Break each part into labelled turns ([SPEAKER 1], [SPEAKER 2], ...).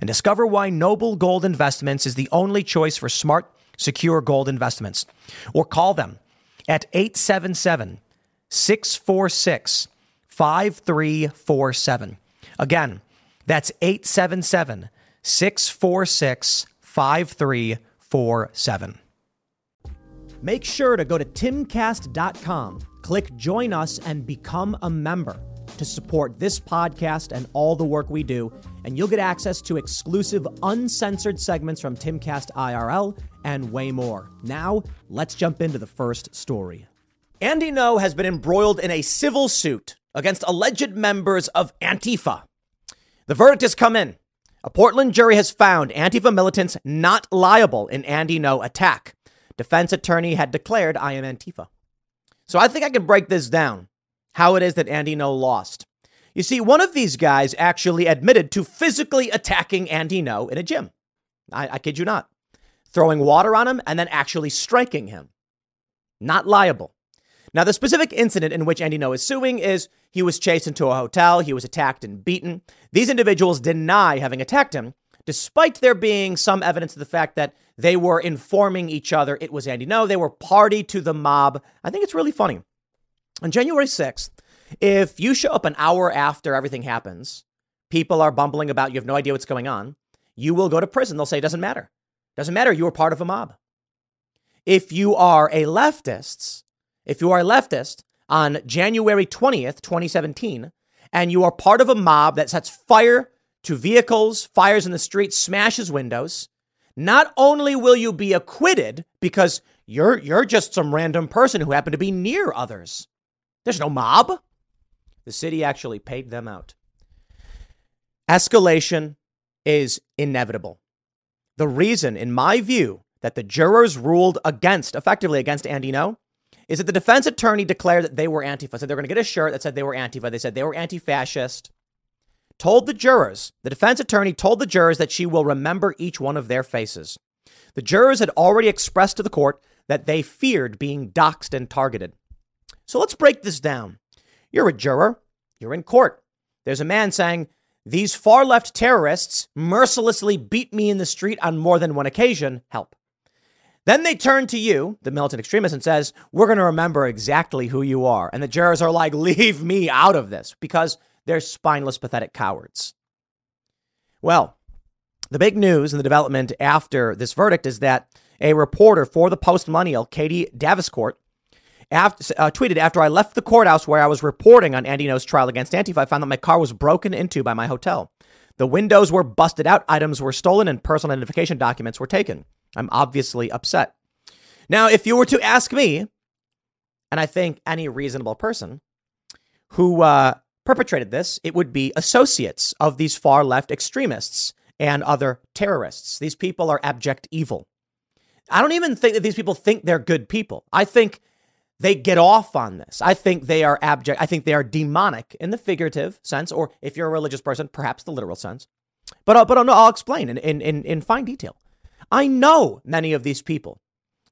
[SPEAKER 1] and discover why Noble Gold Investments is the only choice for smart, secure gold investments. Or call them at 877 646 5347. Again, that's 877 646 5347. Make sure to go to timcast.com, click join us, and become a member to support this podcast and all the work we do, and you'll get access to exclusive, uncensored segments from Timcast IRL and way more. Now, let's jump into the first story. Andy Ngo has been embroiled in a civil suit against alleged members of Antifa. The verdict has come in. A Portland jury has found Antifa militants not liable in Andy Ngo attack. Defense attorney had declared, I am Antifa. So I think I can break this down how it is that Andy Ngo lost. You see, one of these guys actually admitted to physically attacking Andy Ngo in a gym. I, I kid you not. Throwing water on him and then actually striking him. Not liable. Now, the specific incident in which Andy Ngo is suing is he was chased into a hotel, he was attacked and beaten. These individuals deny having attacked him, despite there being some evidence of the fact that they were informing each other it was Andy Ngo. They were party to the mob. I think it's really funny. On January 6th, if you show up an hour after everything happens, people are bumbling about, you have no idea what's going on, you will go to prison. They'll say it doesn't matter. Doesn't matter. You were part of a mob. If you are a leftist, if you are a leftist on January 20th, 2017, and you are part of a mob that sets fire to vehicles, fires in the streets, smashes windows, not only will you be acquitted because you're you're just some random person who happened to be near others. There's no mob. The city actually paid them out. Escalation is inevitable. The reason, in my view, that the jurors ruled against, effectively against Andy Ngo, is that the defense attorney declared that they were Antifa. Said they were going to get a shirt that said they were Antifa. They said they were anti fascist. Told the jurors, the defense attorney told the jurors that she will remember each one of their faces. The jurors had already expressed to the court that they feared being doxxed and targeted. So let's break this down. You're a juror, you're in court. There's a man saying, These far left terrorists mercilessly beat me in the street on more than one occasion. Help. Then they turn to you, the militant extremist, and says, We're going to remember exactly who you are. And the jurors are like, Leave me out of this because they're spineless, pathetic cowards. Well, the big news and the development after this verdict is that a reporter for the Post Millennial, Katie Daviscourt, after, uh, tweeted after I left the courthouse where I was reporting on Andy Ngo's trial against Antifa, I found that my car was broken into by my hotel. The windows were busted out, items were stolen, and personal identification documents were taken. I'm obviously upset. Now, if you were to ask me, and I think any reasonable person who uh, perpetrated this, it would be associates of these far left extremists and other terrorists. These people are abject evil. I don't even think that these people think they're good people. I think they get off on this. I think they are abject. I think they are demonic in the figurative sense, or if you're a religious person, perhaps the literal sense. But, uh, but I'll, I'll explain in, in, in, in fine detail. I know many of these people.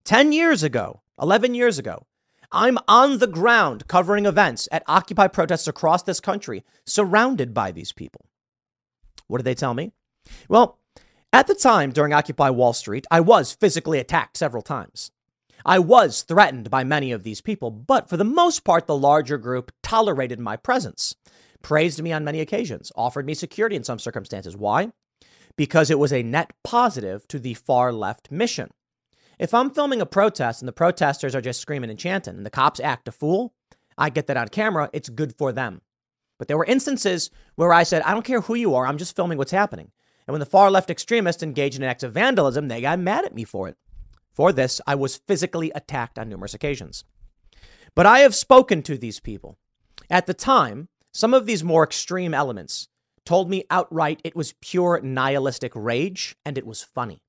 [SPEAKER 1] 10 years ago, 11 years ago, I'm on the ground covering events at Occupy protests across this country, surrounded by these people. What did they tell me? Well, at the time during Occupy Wall Street, I was physically attacked several times. I was threatened by many of these people, but for the most part, the larger group tolerated my presence, praised me on many occasions, offered me security in some circumstances. Why? Because it was a net positive to the far left mission. If I'm filming a protest and the protesters are just screaming and chanting and the cops act a fool, I get that on camera. It's good for them. But there were instances where I said, I don't care who you are, I'm just filming what's happening. And when the far left extremists engaged in acts of vandalism, they got mad at me for it. For this, I was physically attacked on numerous occasions. But I have spoken to these people. At the time, some of these more extreme elements told me outright it was pure nihilistic rage and it was funny.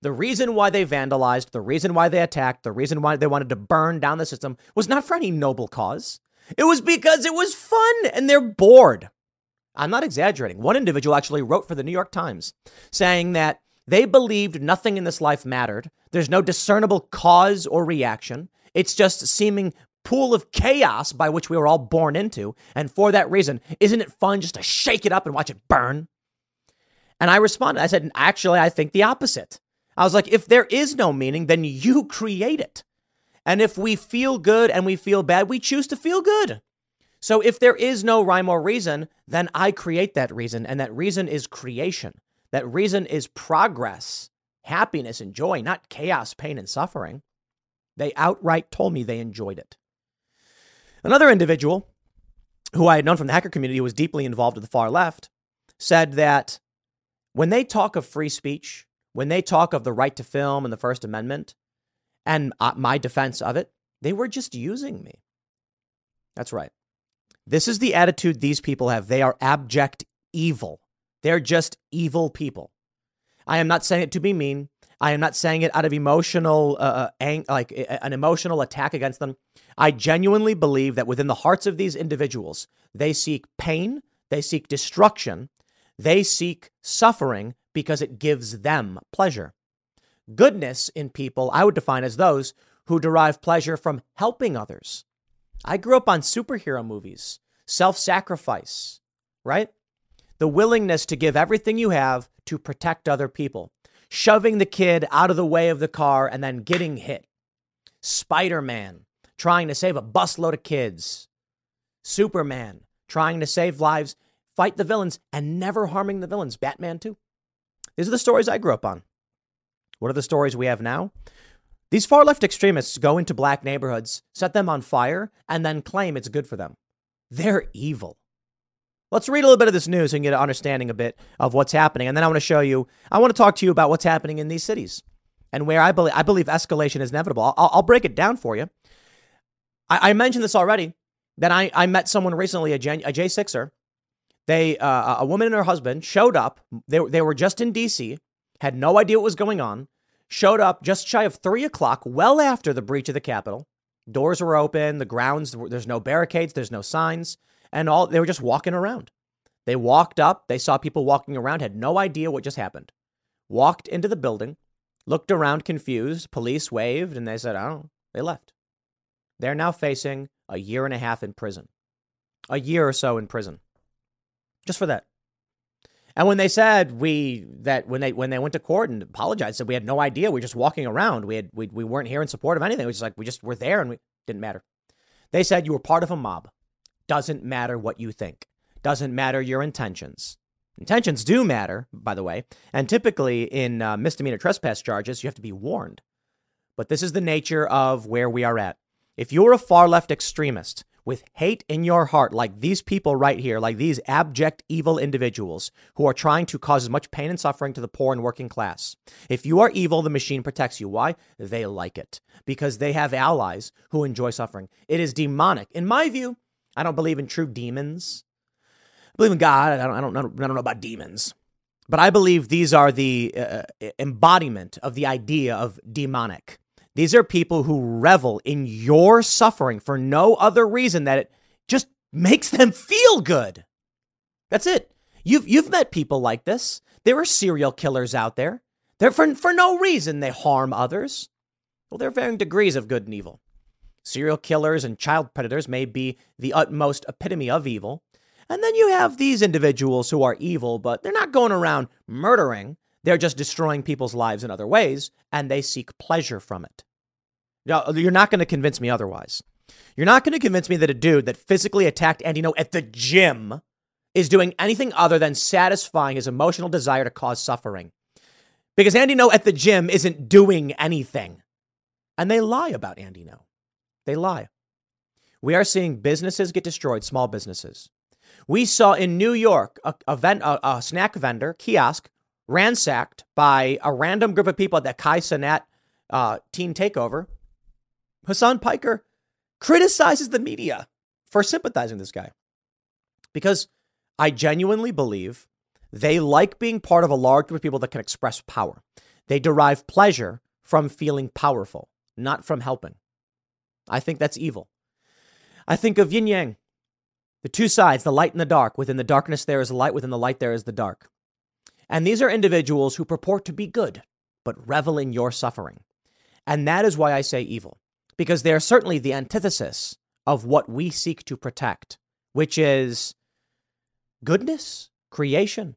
[SPEAKER 1] The reason why they vandalized, the reason why they attacked, the reason why they wanted to burn down the system was not for any noble cause. It was because it was fun and they're bored. I'm not exaggerating. One individual actually wrote for the New York Times saying that they believed nothing in this life mattered. There's no discernible cause or reaction. It's just a seeming pool of chaos by which we were all born into. And for that reason, isn't it fun just to shake it up and watch it burn? And I responded, I said, actually, I think the opposite. I was like, if there is no meaning, then you create it. And if we feel good and we feel bad, we choose to feel good. So if there is no rhyme or reason, then I create that reason. And that reason is creation. That reason is progress, happiness, and joy, not chaos, pain, and suffering. They outright told me they enjoyed it. Another individual who I had known from the hacker community who was deeply involved with the far left said that when they talk of free speech, when they talk of the right to film and the First Amendment and uh, my defense of it, they were just using me. That's right. This is the attitude these people have. They are abject evil. They're just evil people. I am not saying it to be mean. I am not saying it out of emotional, uh, uh ang- like an emotional attack against them. I genuinely believe that within the hearts of these individuals, they seek pain, they seek destruction, they seek suffering because it gives them pleasure. Goodness in people, I would define as those who derive pleasure from helping others. I grew up on superhero movies, self sacrifice, right? The willingness to give everything you have to protect other people, shoving the kid out of the way of the car and then getting hit. Spider Man trying to save a busload of kids. Superman trying to save lives, fight the villains, and never harming the villains. Batman, too. These are the stories I grew up on. What are the stories we have now? These far left extremists go into black neighborhoods, set them on fire, and then claim it's good for them. They're evil. Let's read a little bit of this news and get an understanding a bit of what's happening. And then I want to show you, I want to talk to you about what's happening in these cities and where I believe, I believe escalation is inevitable. I'll, I'll break it down for you. I, I, mentioned this already that I, I met someone recently, a, a J6er, they, uh, a woman and her husband showed up. They, they were just in DC, had no idea what was going on, showed up just shy of three o'clock, well after the breach of the Capitol. Doors were open, the grounds, there's no barricades, there's no signs, and all they were just walking around. They walked up, they saw people walking around, had no idea what just happened. Walked into the building, looked around confused, police waved, and they said, oh, they left. They're now facing a year and a half in prison, a year or so in prison just for that. And when they said we that when they when they went to court and apologized, said we had no idea, we were just walking around, we had we, we weren't here in support of anything. It was just like we just were there and we didn't matter. They said you were part of a mob. Doesn't matter what you think. Doesn't matter your intentions. Intentions do matter, by the way, and typically in uh, misdemeanor trespass charges, you have to be warned. But this is the nature of where we are at. If you're a far left extremist with hate in your heart, like these people right here, like these abject, evil individuals who are trying to cause as much pain and suffering to the poor and working class. If you are evil, the machine protects you. Why? They like it because they have allies who enjoy suffering. It is demonic. In my view, I don't believe in true demons. I believe in God. I don't, I don't, I don't, know about demons. But I believe these are the uh, embodiment of the idea of demonic. These are people who revel in your suffering for no other reason that it just makes them feel good. That's it. You've, you've met people like this. There are serial killers out there. They're for, for no reason they harm others. Well, there are varying degrees of good and evil. Serial killers and child predators may be the utmost epitome of evil. And then you have these individuals who are evil, but they're not going around murdering. They're just destroying people's lives in other ways, and they seek pleasure from it. You're not going to convince me otherwise. You're not going to convince me that a dude that physically attacked Andy Ngo at the gym is doing anything other than satisfying his emotional desire to cause suffering. Because Andy Ngo at the gym isn't doing anything. And they lie about Andy Ngo. They lie. We are seeing businesses get destroyed, small businesses. We saw in New York a, a, vent, a, a snack vendor, kiosk, ransacked by a random group of people at the Kai Cenat uh, teen takeover. Hasan Piker criticizes the media for sympathizing this guy because I genuinely believe they like being part of a large group of people that can express power. They derive pleasure from feeling powerful, not from helping. I think that's evil. I think of yin yang, the two sides, the light and the dark. Within the darkness, there is light. Within the light, there is the dark. And these are individuals who purport to be good, but revel in your suffering. And that is why I say evil, because they are certainly the antithesis of what we seek to protect, which is goodness, creation,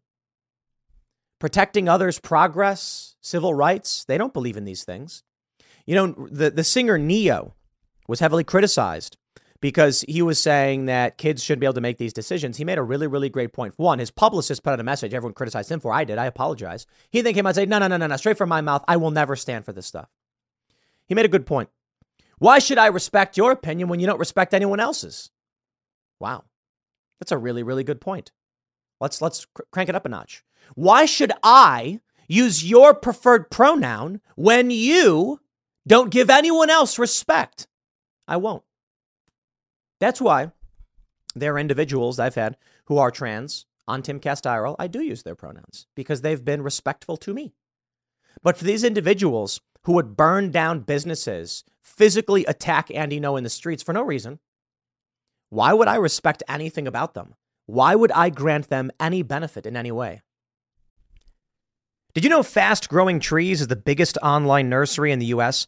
[SPEAKER 1] protecting others' progress, civil rights. They don't believe in these things. You know, the, the singer Ne-Yo was heavily criticized because he was saying that kids shouldn't be able to make these decisions. He made a really, really great point. One, his publicist put out a message. Everyone criticized him for. I did. I apologize. He then came out and said, no, no, no, no, no. Straight from my mouth. I will never stand for this stuff. He made a good point. Why should I respect your opinion when you don't respect anyone else's? Wow. That's a really, really good point. Let's let's cr- crank it up a notch. Why should I use your preferred pronoun when you don't give anyone else respect? I won't. That's why there are individuals I've had who are trans on Tim IRL. I do use their pronouns because they've been respectful to me. But for these individuals who would burn down businesses, physically attack Andy Ngo in the streets for no reason, why would I respect anything about them? Why would I grant them any benefit in any way? Did you know Fast Growing Trees is the biggest online nursery in the US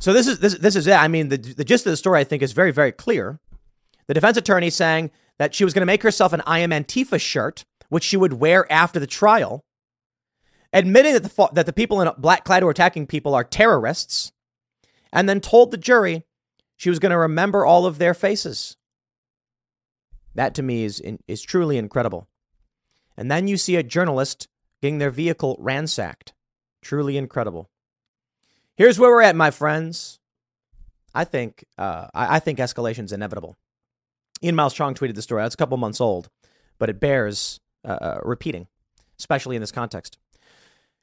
[SPEAKER 1] So this is this this is it. I mean, the the gist of the story I think is very very clear. The defense attorney saying that she was going to make herself an I am Antifa shirt, which she would wear after the trial, admitting that the that the people in black clad who are attacking people are terrorists, and then told the jury she was going to remember all of their faces. That to me is is truly incredible. And then you see a journalist getting their vehicle ransacked. Truly incredible. Here's where we're at, my friends. I think uh, I, think escalation is inevitable. Ian Miles Strong tweeted the story. It's a couple months old, but it bears uh, uh, repeating, especially in this context.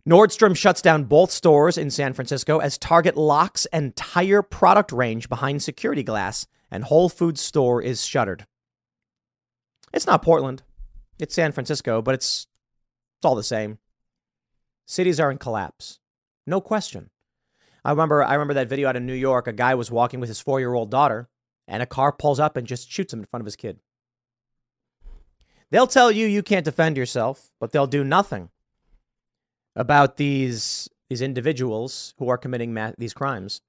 [SPEAKER 1] Nordstrom shuts down both stores in San Francisco as Target locks entire product range behind security glass, and Whole Foods store is shuttered. It's not Portland, it's San Francisco, but it's it's all the same. Cities are in collapse, no question. I remember I remember that video out of New York. A guy was walking with his four year old daughter, and a car pulls up and just shoots him in front of his kid. They'll tell you you can't defend yourself, but they'll do nothing about these these individuals who are committing ma- these crimes.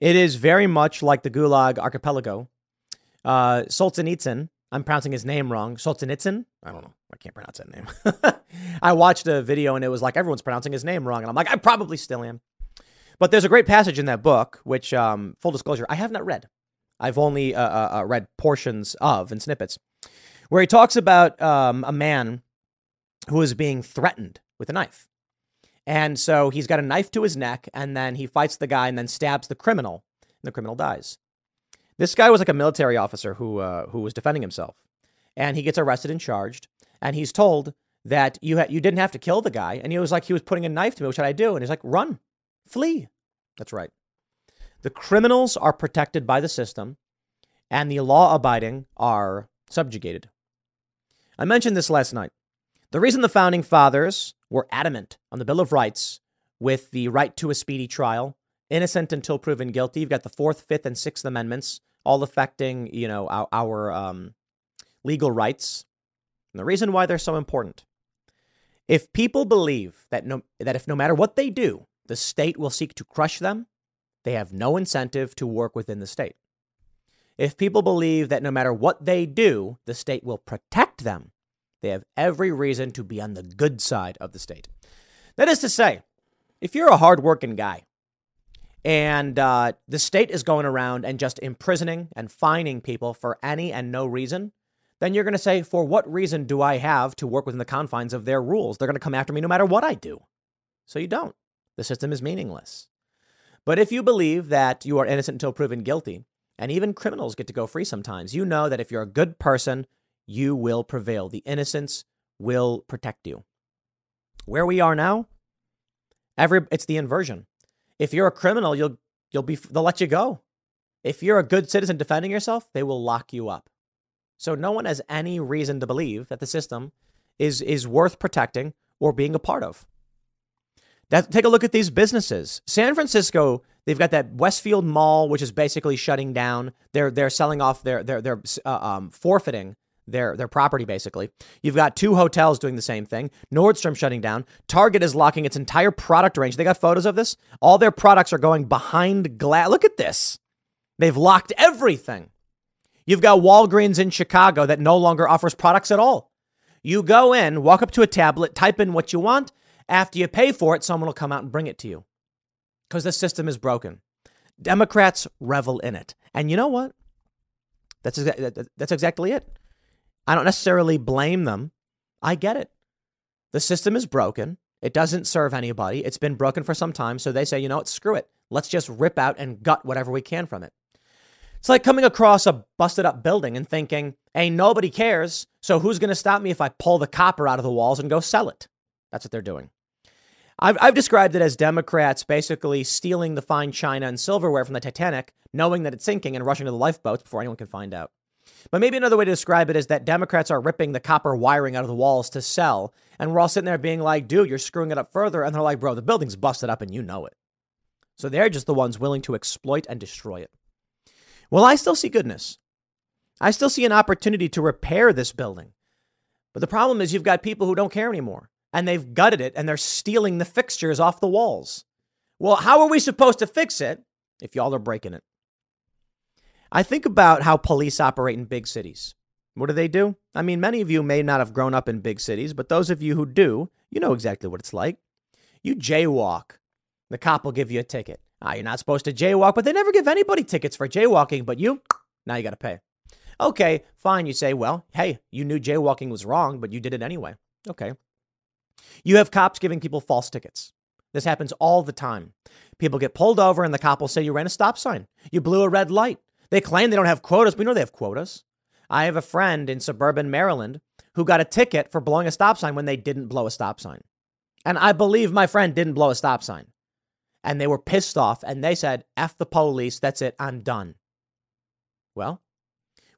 [SPEAKER 1] It is very much like the Gulag Archipelago. Uh, Solzhenitsyn, I'm pronouncing his name wrong. Solzhenitsyn? I don't know. I can't pronounce that name. I watched a video and it was like everyone's pronouncing his name wrong. And I'm like, I probably still am. But there's a great passage in that book, which, um, full disclosure, I have not read. I've only uh, uh, uh, read portions of and snippets, where he talks about um, a man who is being threatened with a knife. And so he's got a knife to his neck, and then he fights the guy and then stabs the criminal, and the criminal dies. This guy was like a military officer who, uh, who was defending himself. And he gets arrested and charged, and he's told that you had you didn't have to kill the guy, and he was like he was putting a knife to me. What should I do? And he's like, run, flee. That's right. The criminals are protected by the system, and the law abiding are subjugated. I mentioned this last night. The reason the founding fathers were adamant on the Bill of Rights with the right to a speedy trial, innocent until proven guilty. You've got the Fourth, Fifth, and Sixth Amendments, all affecting you know our, our um, legal rights. And the reason why they're so important if people believe that, no, that if no matter what they do, the state will seek to crush them, they have no incentive to work within the state. If people believe that no matter what they do, the state will protect them, they have every reason to be on the good side of the state. That is to say, if you're a hardworking guy and uh, the state is going around and just imprisoning and fining people for any and no reason, then you're going to say, for what reason do I have to work within the confines of their rules? They're going to come after me no matter what I do. So you don't. The system is meaningless. But if you believe that you are innocent until proven guilty, and even criminals get to go free sometimes, you know that if you're a good person, you will prevail. The innocence will protect you. Where we are now, every it's the inversion. If you're a criminal, you'll you'll be they'll let you go. If you're a good citizen defending yourself, they will lock you up. So no one has any reason to believe that the system is is worth protecting or being a part of. That, take a look at these businesses. San Francisco, they've got that Westfield Mall, which is basically shutting down. They're they're selling off their they're they're uh, um, forfeiting their their property basically. You've got two hotels doing the same thing. Nordstrom shutting down. Target is locking its entire product range. They got photos of this. All their products are going behind glass. Look at this. They've locked everything. You've got Walgreens in Chicago that no longer offers products at all. You go in, walk up to a tablet, type in what you want. After you pay for it, someone will come out and bring it to you because the system is broken. Democrats revel in it. And you know what? That's, exa- that's exactly it. I don't necessarily blame them. I get it. The system is broken. It doesn't serve anybody. It's been broken for some time. So they say, you know what? Screw it. Let's just rip out and gut whatever we can from it. It's like coming across a busted up building and thinking, hey, nobody cares. So who's going to stop me if I pull the copper out of the walls and go sell it? That's what they're doing. I've, I've described it as Democrats basically stealing the fine china and silverware from the Titanic, knowing that it's sinking and rushing to the lifeboats before anyone can find out. But maybe another way to describe it is that Democrats are ripping the copper wiring out of the walls to sell. And we're all sitting there being like, dude, you're screwing it up further. And they're like, bro, the building's busted up and you know it. So they're just the ones willing to exploit and destroy it. Well, I still see goodness. I still see an opportunity to repair this building. But the problem is you've got people who don't care anymore and they've gutted it and they're stealing the fixtures off the walls. Well, how are we supposed to fix it if y'all are breaking it? I think about how police operate in big cities. What do they do? I mean, many of you may not have grown up in big cities, but those of you who do, you know exactly what it's like. You jaywalk, the cop will give you a ticket. Ah, you're not supposed to jaywalk, but they never give anybody tickets for jaywalking, but you, now you got to pay. Okay, fine. You say, well, hey, you knew jaywalking was wrong, but you did it anyway. Okay. You have cops giving people false tickets. This happens all the time. People get pulled over and the cop will say you ran a stop sign. You blew a red light. They claim they don't have quotas. We know they have quotas. I have a friend in suburban Maryland who got a ticket for blowing a stop sign when they didn't blow a stop sign. And I believe my friend didn't blow a stop sign and they were pissed off and they said, F the police, that's it, I'm done. Well,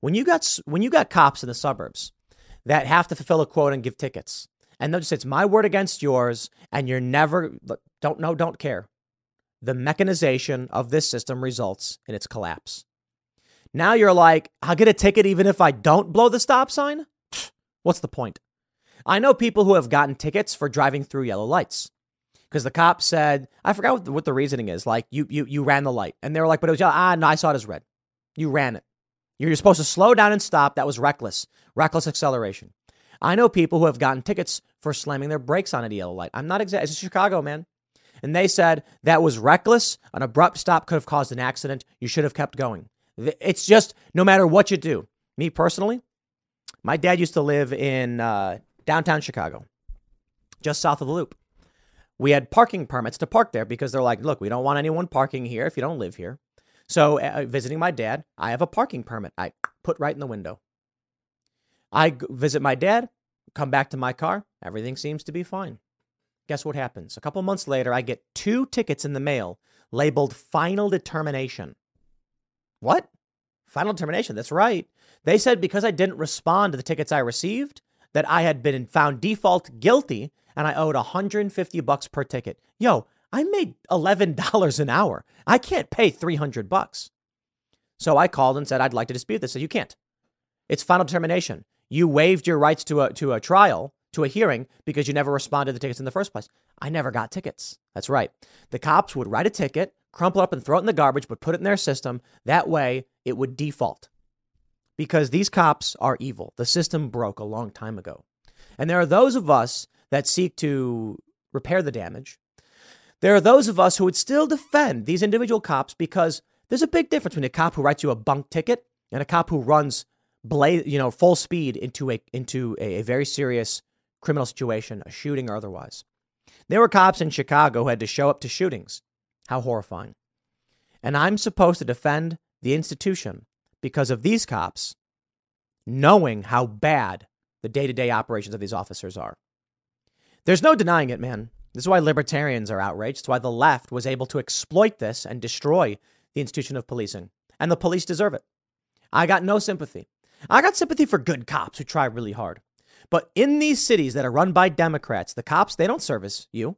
[SPEAKER 1] when you got when you got cops in the suburbs that have to fulfill a quota and give tickets, and they'll just say it's my word against yours, and you're never don't know, don't care. The mechanization of this system results in its collapse. Now you're like, I'll get a ticket even if I don't blow the stop sign? What's the point? I know people who have gotten tickets for driving through yellow lights because the cop said, I forgot what the, what the, reasoning is. Like you you you ran the light, and they were like, but it was yellow. ah no, I saw it as red. You ran it. You're supposed to slow down and stop. That was reckless, reckless acceleration. I know people who have gotten tickets for slamming their brakes on a yellow light. I'm not exact. It's Chicago, man. And they said that was reckless. An abrupt stop could have caused an accident. You should have kept going. It's just no matter what you do. Me personally, my dad used to live in uh, downtown Chicago, just south of the Loop we had parking permits to park there because they're like, look, we don't want anyone parking here if you don't live here. So, uh, visiting my dad, I have a parking permit. I put right in the window. I visit my dad, come back to my car. Everything seems to be fine. Guess what happens? A couple months later, I get two tickets in the mail labeled final determination. What? Final determination. That's right. They said because I didn't respond to the tickets I received, that I had been found default guilty and I owed 150 bucks per ticket. Yo, I made $11 an hour. I can't pay 300 bucks. So I called and said I'd like to dispute this. So you can't. It's final determination. You waived your rights to a to a trial, to a hearing because you never responded to the tickets in the first place. I never got tickets. That's right. The cops would write a ticket, crumple it up and throw it in the garbage, but put it in their system. That way it would default. Because these cops are evil. The system broke a long time ago. And there are those of us that seek to repair the damage. There are those of us who would still defend these individual cops because there's a big difference between a cop who writes you a bunk ticket and a cop who runs blaze, you know, full speed into a into a, a very serious criminal situation, a shooting or otherwise. There were cops in Chicago who had to show up to shootings. How horrifying. And I'm supposed to defend the institution because of these cops knowing how bad the day to day operations of these officers are. There's no denying it, man. This is why libertarians are outraged. It's why the left was able to exploit this and destroy the institution of policing. And the police deserve it. I got no sympathy. I got sympathy for good cops who try really hard. But in these cities that are run by Democrats, the cops, they don't service you.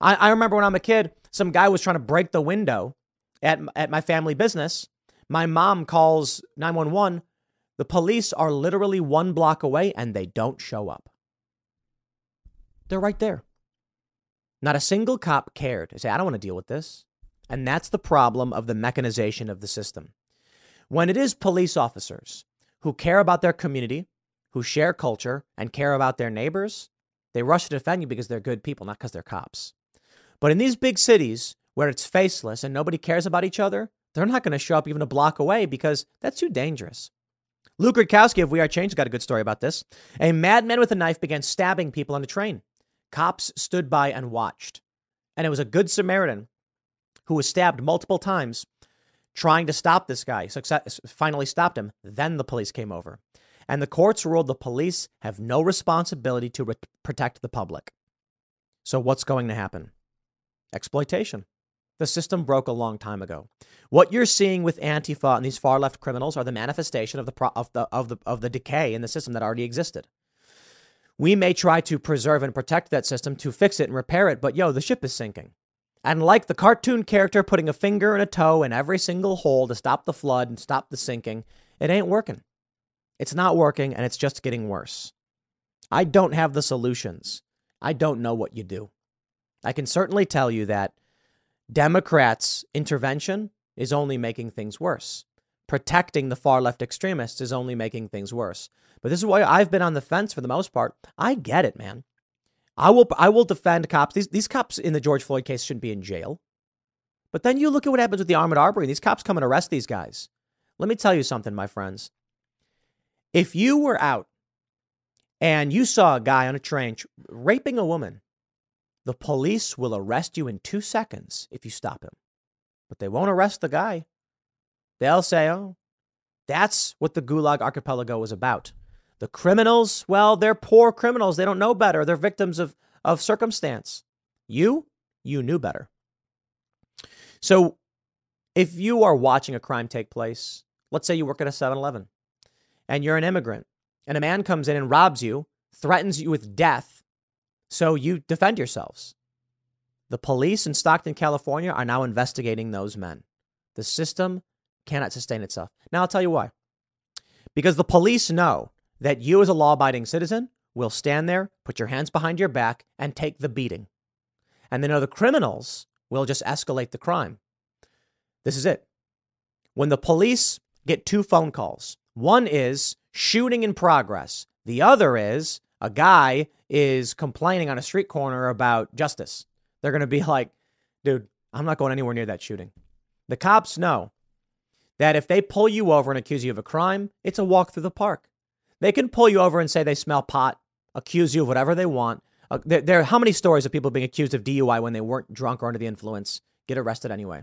[SPEAKER 1] I, I remember when I'm a kid, some guy was trying to break the window at, at my family business. My mom calls 911. The police are literally one block away and they don't show up. They're right there. Not a single cop cared. They say, I don't want to deal with this. And that's the problem of the mechanization of the system. When it is police officers who care about their community, who share culture, and care about their neighbors, they rush to defend you because they're good people, not because they're cops. But in these big cities where it's faceless and nobody cares about each other, they're not going to show up even a block away because that's too dangerous. Luke Rudkowski of We Are Change got a good story about this. A madman with a knife began stabbing people on a train. Cops stood by and watched. And it was a good Samaritan who was stabbed multiple times trying to stop this guy. Success, finally stopped him. Then the police came over. And the courts ruled the police have no responsibility to re- protect the public. So what's going to happen? Exploitation. The system broke a long time ago. What you're seeing with Antifa and these far left criminals are the manifestation of the, pro- of the of the of the decay in the system that already existed. We may try to preserve and protect that system to fix it and repair it, but yo, the ship is sinking. And like the cartoon character putting a finger and a toe in every single hole to stop the flood and stop the sinking, it ain't working. It's not working and it's just getting worse. I don't have the solutions. I don't know what you do. I can certainly tell you that Democrats' intervention is only making things worse. Protecting the far left extremists is only making things worse. But this is why I've been on the fence for the most part. I get it, man. I will I will defend cops. These these cops in the George Floyd case shouldn't be in jail. But then you look at what happens with the Ahmaud Arbery. These cops come and arrest these guys. Let me tell you something, my friends. If you were out and you saw a guy on a train raping a woman, the police will arrest you in two seconds if you stop him. But they won't arrest the guy. They'll say, oh, that's what the Gulag Archipelago was about. The criminals, well, they're poor criminals. They don't know better. They're victims of, of circumstance. You, you knew better. So if you are watching a crime take place, let's say you work at a 7 Eleven and you're an immigrant, and a man comes in and robs you, threatens you with death, so you defend yourselves. The police in Stockton, California are now investigating those men. The system cannot sustain itself. Now, I'll tell you why. Because the police know that you, as a law abiding citizen, will stand there, put your hands behind your back, and take the beating. And then other criminals will just escalate the crime. This is it. When the police get two phone calls, one is shooting in progress, the other is a guy is complaining on a street corner about justice. They're going to be like, dude, I'm not going anywhere near that shooting. The cops know that if they pull you over and accuse you of a crime, it's a walk through the park. They can pull you over and say they smell pot, accuse you of whatever they want. Uh, there, there are how many stories of people being accused of DUI when they weren't drunk or under the influence get arrested anyway?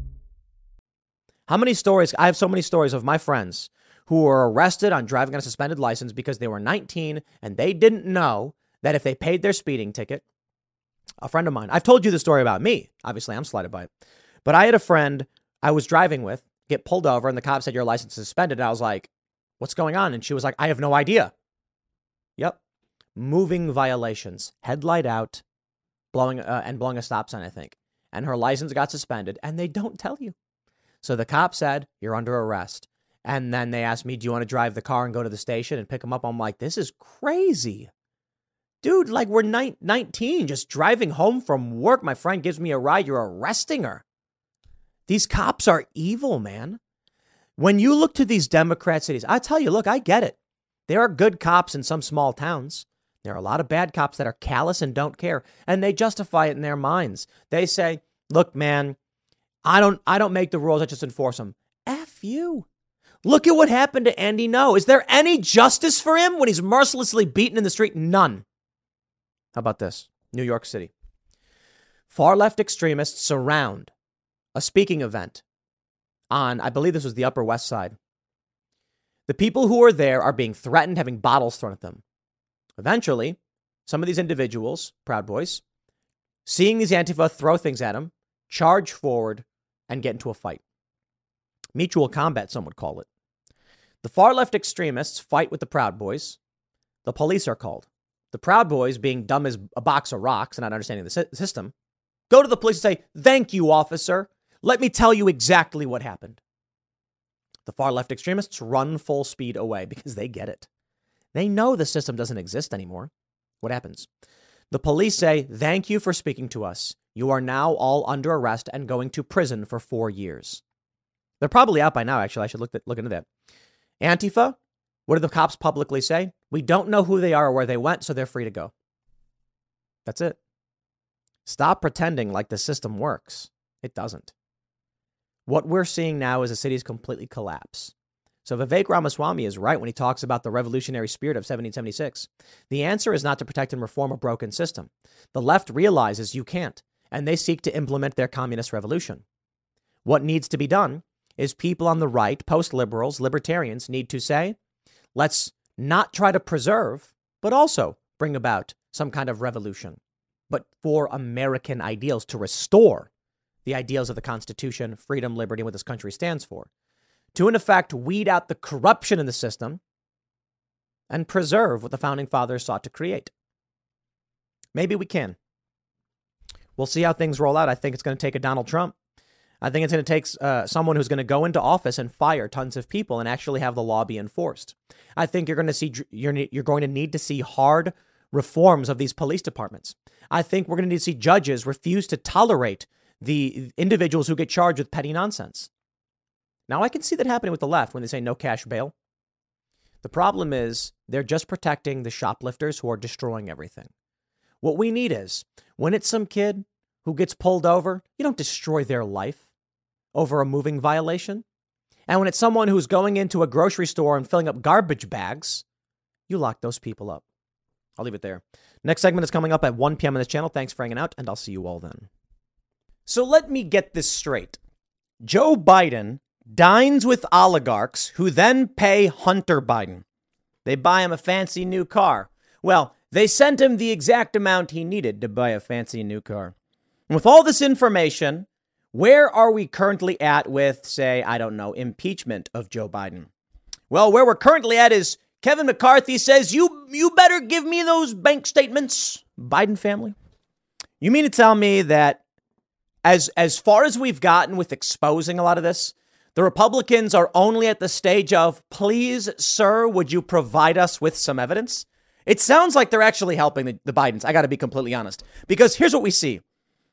[SPEAKER 1] How many stories? I have so many stories of my friends who were arrested on driving on a suspended license because they were 19 and they didn't know that if they paid their speeding ticket, a friend of mine, I've told you the story about me. Obviously, I'm slighted by it. But I had a friend I was driving with get pulled over and the cop said, Your license is suspended. And I was like, What's going on? And she was like, I have no idea. Yep. Moving violations, headlight out, blowing uh, and blowing a stop sign, I think. And her license got suspended and they don't tell you. So the cop said, You're under arrest. And then they asked me, Do you want to drive the car and go to the station and pick him up? I'm like, This is crazy. Dude, like we're 19, just driving home from work. My friend gives me a ride. You're arresting her. These cops are evil, man. When you look to these Democrat cities, I tell you, look, I get it. There are good cops in some small towns. There are a lot of bad cops that are callous and don't care, and they justify it in their minds. They say, "Look, man, I don't I don't make the rules, I just enforce them." F you. Look at what happened to Andy Ngo. Is there any justice for him when he's mercilessly beaten in the street? None. How about this? New York City. Far left extremists surround a speaking event on, I believe this was the Upper West Side. The people who are there are being threatened, having bottles thrown at them. Eventually, some of these individuals, Proud Boys, seeing these Antifa throw things at them, charge forward and get into a fight. Mutual combat, some would call it. The far left extremists fight with the Proud Boys. The police are called. The Proud Boys, being dumb as a box of rocks and not understanding the system, go to the police and say, Thank you, officer. Let me tell you exactly what happened. The far left extremists run full speed away because they get it. They know the system doesn't exist anymore. What happens? The police say, Thank you for speaking to us. You are now all under arrest and going to prison for four years. They're probably out by now, actually. I should look, look into that. Antifa, what do the cops publicly say? We don't know who they are or where they went, so they're free to go. That's it. Stop pretending like the system works. It doesn't. What we're seeing now is a city's completely collapse. So Vivek Ramaswamy is right when he talks about the revolutionary spirit of 1776. The answer is not to protect and reform a broken system. The left realizes you can't, and they seek to implement their communist revolution. What needs to be done is people on the right, post liberals, libertarians, need to say, let's not try to preserve, but also bring about some kind of revolution, but for American ideals to restore the ideals of the Constitution, freedom, liberty, what this country stands for. To, in effect, weed out the corruption in the system and preserve what the founding fathers sought to create. Maybe we can. We'll see how things roll out. I think it's going to take a Donald Trump. I think it's going to take uh, someone who's going to go into office and fire tons of people and actually have the law be enforced. I think you're going to see you're you're going to need to see hard reforms of these police departments. I think we're going to need to see judges refuse to tolerate the individuals who get charged with petty nonsense. Now I can see that happening with the left when they say no cash bail. The problem is they're just protecting the shoplifters who are destroying everything. What we need is when it's some kid who gets pulled over, you don't destroy their life over a moving violation. And when it's someone who's going into a grocery store and filling up garbage bags, you lock those people up. I'll leave it there. Next segment is coming up at 1 p.m. on this channel. Thanks for hanging out, and I'll see you all then. So let me get this straight Joe Biden dines with oligarchs who then pay Hunter Biden. They buy him a fancy new car. Well, they sent him the exact amount he needed to buy a fancy new car. And with all this information, where are we currently at with, say, I don't know, impeachment of Joe Biden? Well, where we're currently at is Kevin McCarthy says, You you better give me those bank statements. Biden family. You mean to tell me that as as far as we've gotten with exposing a lot of this, the Republicans are only at the stage of, please, sir, would you provide us with some evidence? It sounds like they're actually helping the, the Bidens. I got to be completely honest. Because here's what we see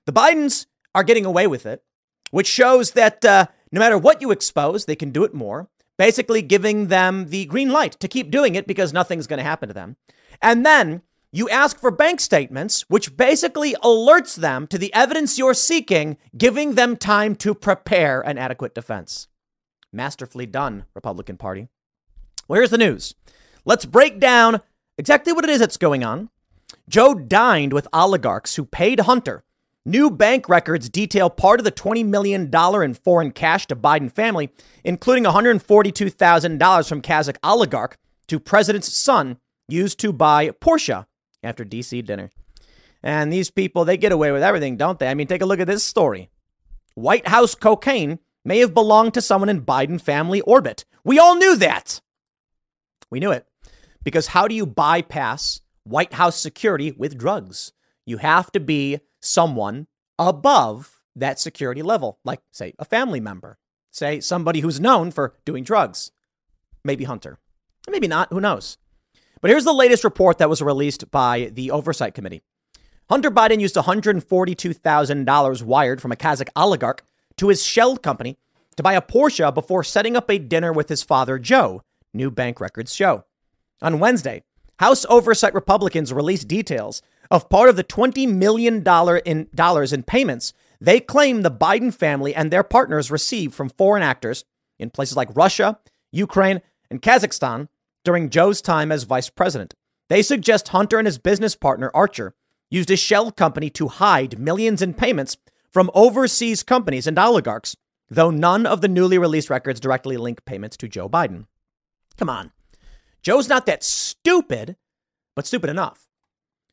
[SPEAKER 1] the Bidens are getting away with it, which shows that uh, no matter what you expose, they can do it more, basically giving them the green light to keep doing it because nothing's going to happen to them. And then you ask for bank statements, which basically alerts them to the evidence you're seeking, giving them time to prepare an adequate defense. Masterfully done, Republican Party. Where's the news? Let's break down exactly what it is that's going on. Joe dined with oligarchs who paid Hunter. New bank records detail part of the $20 million in foreign cash to Biden family, including $142,000 from Kazakh oligarch to president's son used to buy Porsche after DC dinner. And these people, they get away with everything, don't they? I mean, take a look at this story. White House cocaine may have belonged to someone in Biden family orbit. We all knew that. We knew it. Because how do you bypass White House security with drugs? You have to be someone above that security level, like, say, a family member, say, somebody who's known for doing drugs. Maybe Hunter. Maybe not. Who knows? But here's the latest report that was released by the Oversight Committee. Hunter Biden used $142,000 wired from a Kazakh oligarch to his shell company to buy a Porsche before setting up a dinner with his father, Joe, new bank records show. On Wednesday, House Oversight Republicans released details of part of the $20 million in dollars in payments they claim the Biden family and their partners received from foreign actors in places like Russia, Ukraine, and Kazakhstan during Joe's time as vice president. They suggest Hunter and his business partner, Archer, used a shell company to hide millions in payments from overseas companies and oligarchs, though none of the newly released records directly link payments to Joe Biden. Come on. Joe's not that stupid, but stupid enough.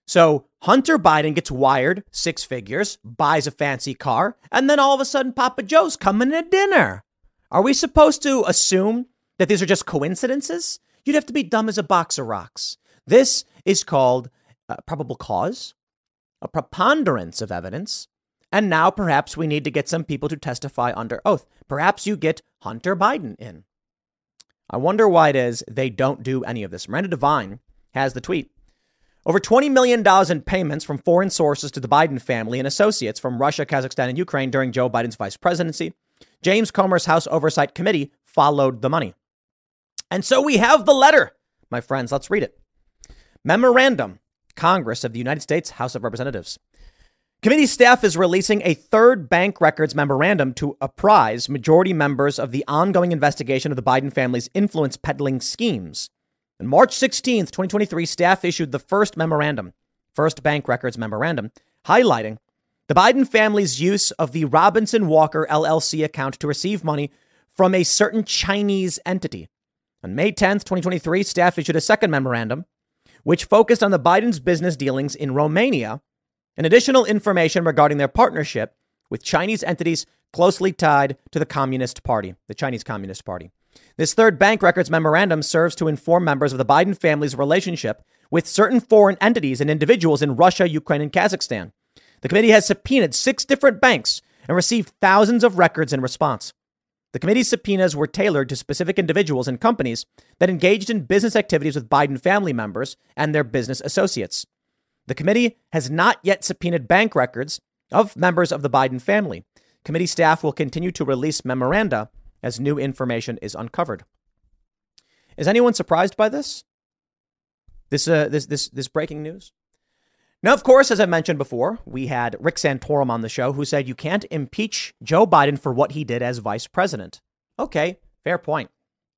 [SPEAKER 1] So Hunter Biden gets wired six figures, buys a fancy car, and then all of a sudden Papa Joe's coming to dinner. Are we supposed to assume that these are just coincidences? You'd have to be dumb as a box of rocks. This is called a probable cause, a preponderance of evidence, and now perhaps we need to get some people to testify under oath. Perhaps you get Hunter Biden in. I wonder why it is they don't do any of this. Miranda Devine has the tweet. Over $20 million in payments from foreign sources to the Biden family and associates from Russia, Kazakhstan, and Ukraine during Joe Biden's vice presidency. James Comer's House Oversight Committee followed the money. And so we have the letter, my friends. Let's read it. Memorandum, Congress of the United States House of Representatives. Committee staff is releasing a third bank records memorandum to apprise majority members of the ongoing investigation of the Biden family's influence peddling schemes. On March 16, 2023, staff issued the first memorandum, first bank records memorandum, highlighting the Biden family's use of the Robinson Walker LLC account to receive money from a certain Chinese entity. On May 10, 2023, staff issued a second memorandum, which focused on the Biden's business dealings in Romania and additional information regarding their partnership with Chinese entities closely tied to the Communist Party, the Chinese Communist Party. This third bank records memorandum serves to inform members of the Biden family's relationship with certain foreign entities and individuals in Russia, Ukraine, and Kazakhstan. The committee has subpoenaed six different banks and received thousands of records in response. The committee's subpoenas were tailored to specific individuals and companies that engaged in business activities with Biden family members and their business associates. The committee has not yet subpoenaed bank records of members of the Biden family. Committee staff will continue to release memoranda as new information is uncovered. Is anyone surprised by this? This uh, this this this breaking news? Now, of course, as I mentioned before, we had Rick Santorum on the show who said you can't impeach Joe Biden for what he did as vice president. Okay, fair point.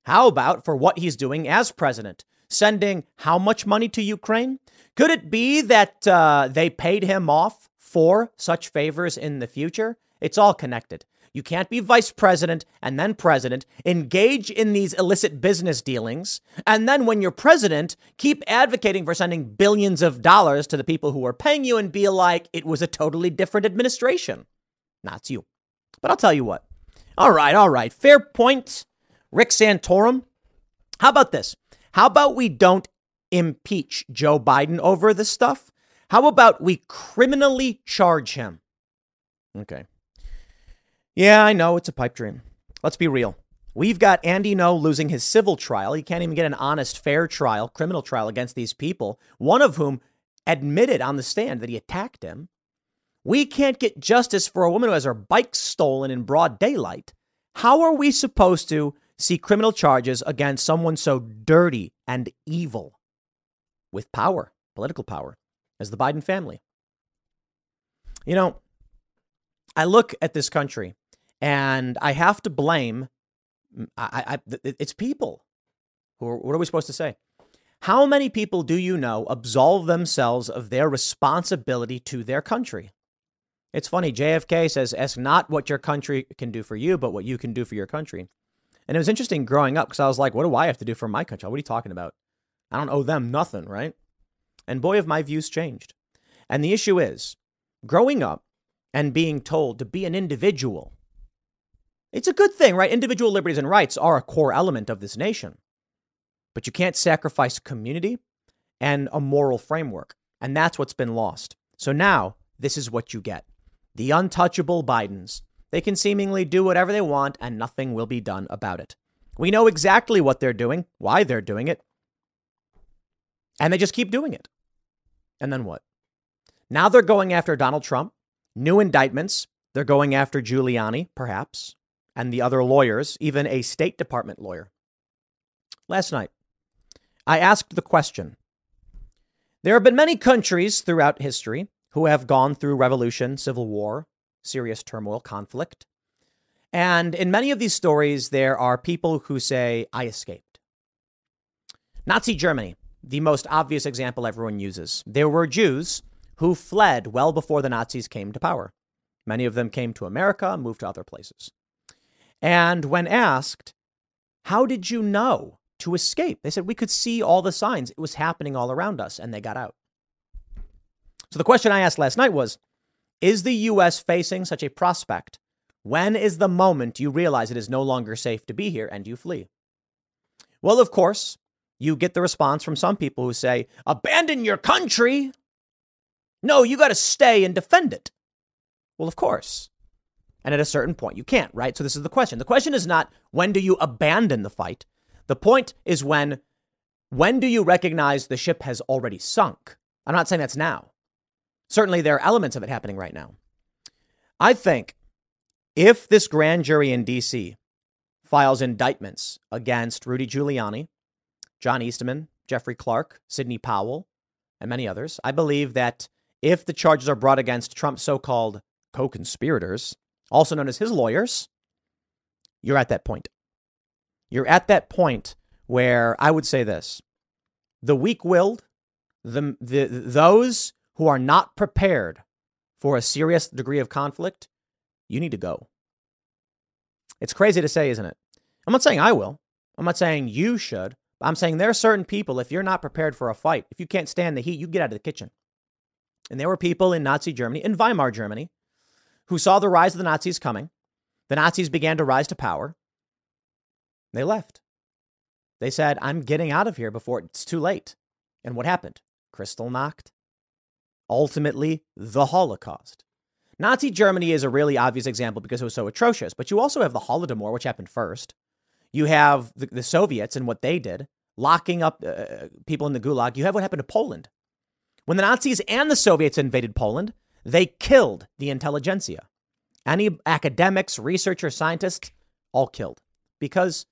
[SPEAKER 1] How about for what he's doing as president? Sending how much money to Ukraine? Could it be that uh, they paid him off for such favors in the future? It's all connected. You can't be vice president and then president, engage in these illicit business dealings, and then when you're president, keep advocating for sending billions of dollars to the people who are paying you and be like, it was a totally different administration. Not you. But I'll tell you what. All right, all right. Fair point. Rick Santorum. How about this? How about we don't impeach Joe Biden over this stuff? How about we criminally charge him? Okay. Yeah, I know it's a pipe dream. Let's be real. We've got Andy Ngo losing his civil trial. He can't even get an honest, fair trial, criminal trial against these people, one of whom admitted on the stand that he attacked him. We can't get justice for a woman who has her bike stolen in broad daylight. How are we supposed to see criminal charges against someone so dirty and evil with power, political power, as the Biden family? You know, I look at this country and I have to blame mm, I, I, it's people. Who are, what are we supposed to say? How many people do you know absolve themselves of their responsibility to their country? It's funny. JFK says, "Ask not what your country can do for you, but what you can do for your country." And it was interesting growing up because I was like, "What do I have to do for my country? What are you talking about? I don't owe them nothing, right?" And boy, have my views changed. And the issue is, growing up and being told to be an individual it's a good thing, right? Individual liberties and rights are a core element of this nation. But you can't sacrifice community and a moral framework. And that's what's been lost. So now, this is what you get the untouchable Bidens. They can seemingly do whatever they want, and nothing will be done about it. We know exactly what they're doing, why they're doing it, and they just keep doing it. And then what? Now they're going after Donald Trump, new indictments. They're going after Giuliani, perhaps and the other lawyers, even a State Department lawyer. Last night, I asked the question There have been many countries throughout history who have gone through revolution, civil war, serious turmoil, conflict. And in many of these stories, there are people who say, I escaped. Nazi Germany, the most obvious example everyone uses. There were Jews who fled well before the Nazis came to power. Many of them came to America, moved to other places. And when asked, How did you know to escape? They said, We could see all the signs. It was happening all around us, and they got out. So the question I asked last night was Is the U.S. facing such a prospect? When is the moment you realize it is no longer safe to be here and you flee? Well, of course, you get the response from some people who say, Abandon your country. No, you got to stay and defend it. Well, of course. And at a certain point, you can't, right? So this is the question. The question is not when do you abandon the fight? The point is when when do you recognize the ship has already sunk? I'm not saying that's now. Certainly there are elements of it happening right now. I think if this grand jury in DC files indictments against Rudy Giuliani, John Eastman, Jeffrey Clark, Sidney Powell, and many others, I believe that if the charges are brought against Trump's so called co conspirators, also known as his lawyers, you're at that point. You're at that point where I would say this the weak willed, the, the, those who are not prepared for a serious degree of conflict, you need to go. It's crazy to say, isn't it? I'm not saying I will. I'm not saying you should. I'm saying there are certain people, if you're not prepared for a fight, if you can't stand the heat, you get out of the kitchen. And there were people in Nazi Germany, in Weimar Germany, who saw the rise of the Nazis coming. The Nazis began to rise to power. They left. They said, I'm getting out of here before it's too late. And what happened? Crystal Kristallnacht. Ultimately, the Holocaust. Nazi Germany is a really obvious example because it was so atrocious, but you also have the Holodomor, which happened first. You have the, the Soviets and what they did, locking up uh, people in the Gulag. You have what happened to Poland. When the Nazis and the Soviets invaded Poland, they killed the intelligentsia. Any academics, researchers, scientists, all killed because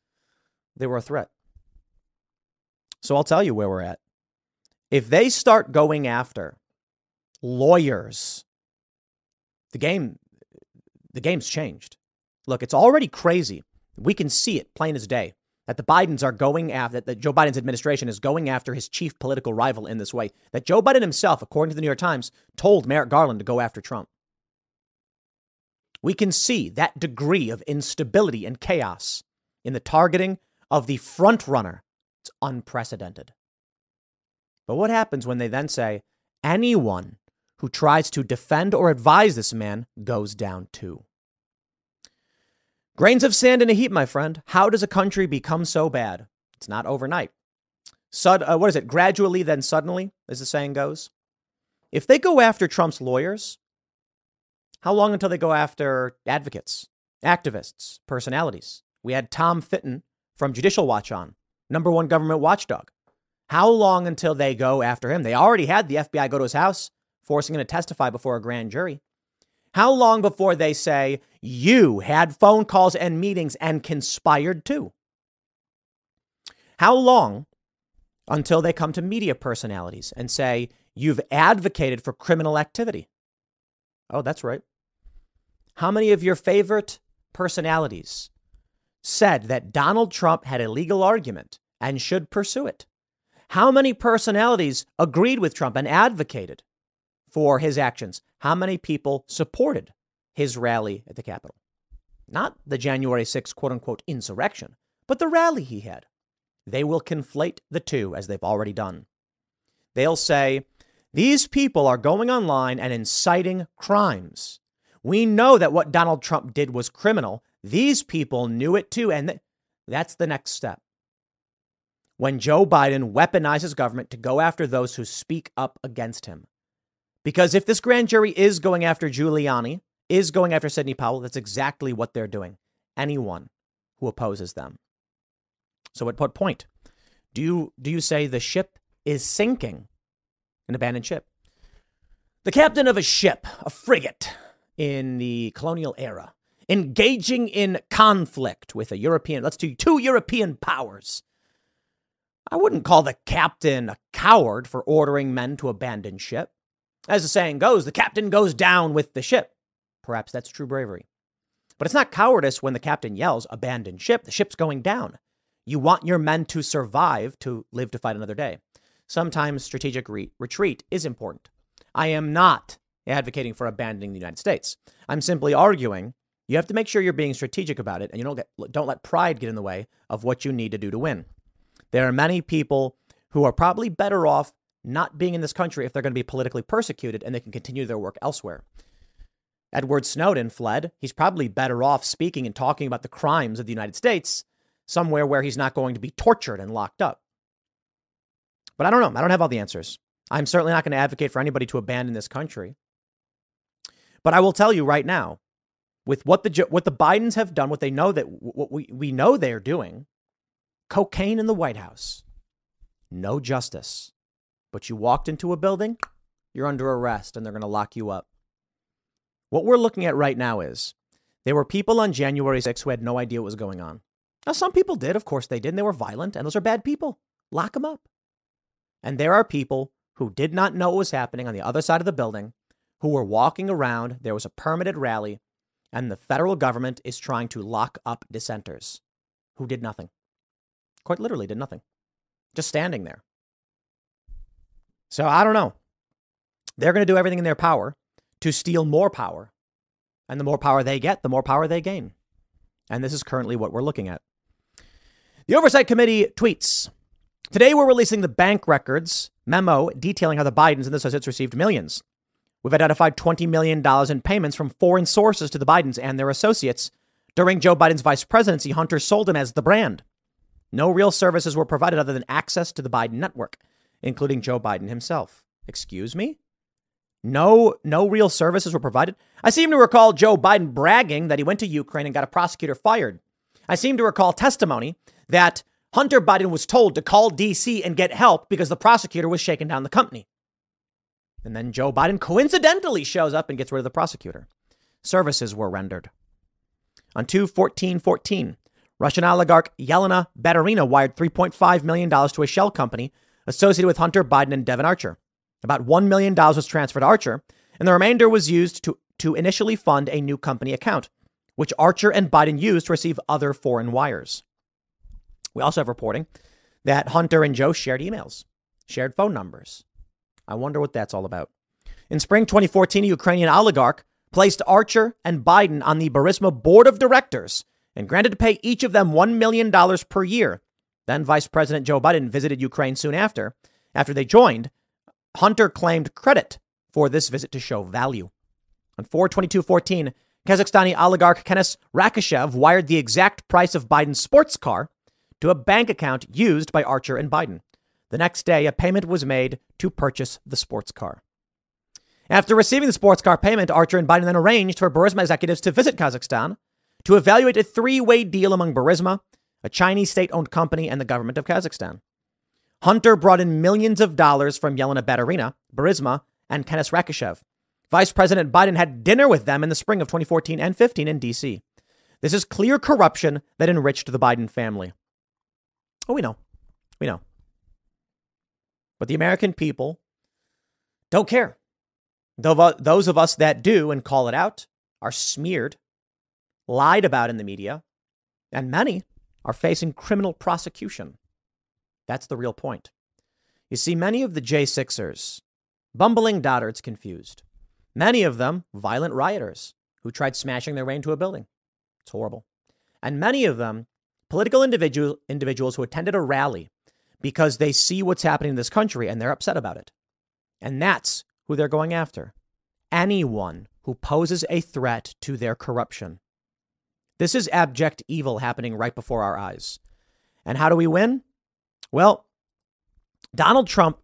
[SPEAKER 1] they were a threat. So I'll tell you where we're at. If they start going after lawyers, the game the game's changed. Look, it's already crazy. We can see it plain as day that the Bidens are going after, that Joe Biden's administration is going after his chief political rival in this way. That Joe Biden himself, according to the New York Times, told Merrick Garland to go after Trump. We can see that degree of instability and chaos in the targeting of the front runner. It's unprecedented. But what happens when they then say anyone who tries to defend or advise this man goes down too? Grains of sand in a heap, my friend. How does a country become so bad? It's not overnight. Sud, uh, what is it? Gradually, then suddenly, as the saying goes. If they go after Trump's lawyers, how long until they go after advocates, activists, personalities? We had Tom Fitton from Judicial Watch on, number one government watchdog. How long until they go after him? They already had the FBI go to his house, forcing him to testify before a grand jury. How long before they say, you had phone calls and meetings and conspired too? How long until they come to media personalities and say, you've advocated for criminal activity? Oh, that's right. How many of your favorite personalities said that Donald Trump had a legal argument and should pursue it? How many personalities agreed with Trump and advocated for his actions? How many people supported his rally at the Capitol? Not the January 6th quote unquote insurrection, but the rally he had. They will conflate the two as they've already done. They'll say, these people are going online and inciting crimes. We know that what Donald Trump did was criminal. These people knew it too. And th- that's the next step. When Joe Biden weaponizes government to go after those who speak up against him. Because if this grand jury is going after Giuliani, is going after Sidney Powell, that's exactly what they're doing. Anyone who opposes them. So at what point do you do you say the ship is sinking? An abandoned ship. The captain of a ship, a frigate in the colonial era, engaging in conflict with a European, let's do two European powers. I wouldn't call the captain a coward for ordering men to abandon ship. As the saying goes, the captain goes down with the ship. Perhaps that's true bravery. But it's not cowardice when the captain yells, abandon ship, the ship's going down. You want your men to survive to live to fight another day. Sometimes strategic re- retreat is important. I am not advocating for abandoning the United States. I'm simply arguing you have to make sure you're being strategic about it and you don't get don't let pride get in the way of what you need to do to win. There are many people who are probably better off not being in this country if they're going to be politically persecuted and they can continue their work elsewhere. Edward Snowden fled. He's probably better off speaking and talking about the crimes of the United States somewhere where he's not going to be tortured and locked up. But I don't know. I don't have all the answers. I'm certainly not going to advocate for anybody to abandon this country. But I will tell you right now, with what the what the Bidens have done, what they know that what we, we know they're doing, cocaine in the White House, no justice. But you walked into a building, you're under arrest, and they're going to lock you up. What we're looking at right now is there were people on January 6th who had no idea what was going on. Now, some people did. Of course they did. And they were violent, and those are bad people. Lock them up. And there are people who did not know what was happening on the other side of the building, who were walking around. There was a permitted rally, and the federal government is trying to lock up dissenters who did nothing. Quite literally, did nothing. Just standing there. So I don't know. They're going to do everything in their power to steal more power. And the more power they get, the more power they gain. And this is currently what we're looking at. The Oversight Committee tweets Today we're releasing the bank records memo detailing how the Bidens and the associates received millions. We've identified $20 million in payments from foreign sources to the Bidens and their associates. During Joe Biden's vice presidency, Hunter sold him as the brand. No real services were provided other than access to the Biden network, including Joe Biden himself. Excuse me? No, no real services were provided. I seem to recall Joe Biden bragging that he went to Ukraine and got a prosecutor fired. I seem to recall testimony that Hunter Biden was told to call DC and get help because the prosecutor was shaking down the company. And then Joe Biden coincidentally shows up and gets rid of the prosecutor. Services were rendered. On 2 14 14, Russian oligarch Yelena Baturina wired $3.5 million to a shell company associated with Hunter Biden and Devon Archer. About $1 million was transferred to Archer, and the remainder was used to, to initially fund a new company account, which Archer and Biden used to receive other foreign wires. We also have reporting that Hunter and Joe shared emails, shared phone numbers. I wonder what that's all about. In spring 2014, a Ukrainian oligarch placed Archer and Biden on the Burisma board of directors and granted to pay each of them $1 million per year. Then Vice President Joe Biden visited Ukraine soon after. After they joined, Hunter claimed credit for this visit to show value. On 42214, Kazakhstani oligarch Kenes Rakishev wired the exact price of Biden's sports car to a bank account used by Archer and Biden. The next day, a payment was made to purchase the sports car. After receiving the sports car payment, Archer and Biden then arranged for Burisma executives to visit Kazakhstan to evaluate a three way deal among Burisma, a Chinese state owned company, and the government of Kazakhstan. Hunter brought in millions of dollars from Yelena Baturina, Burisma, and Kenes Rakishev. Vice President Biden had dinner with them in the spring of 2014 and 15 in D.C. This is clear corruption that enriched the Biden family. Oh, we know. We know. But the American people don't care. Uh, those of us that do and call it out are smeared, lied about in the media, and many are facing criminal prosecution. That's the real point. You see, many of the J6ers, bumbling dotards confused, many of them violent rioters who tried smashing their way into a building. It's horrible. And many of them political individual, individuals who attended a rally because they see what's happening in this country and they're upset about it. And that's who they're going after. Anyone who poses a threat to their corruption. This is abject evil happening right before our eyes. And how do we win? Well, Donald Trump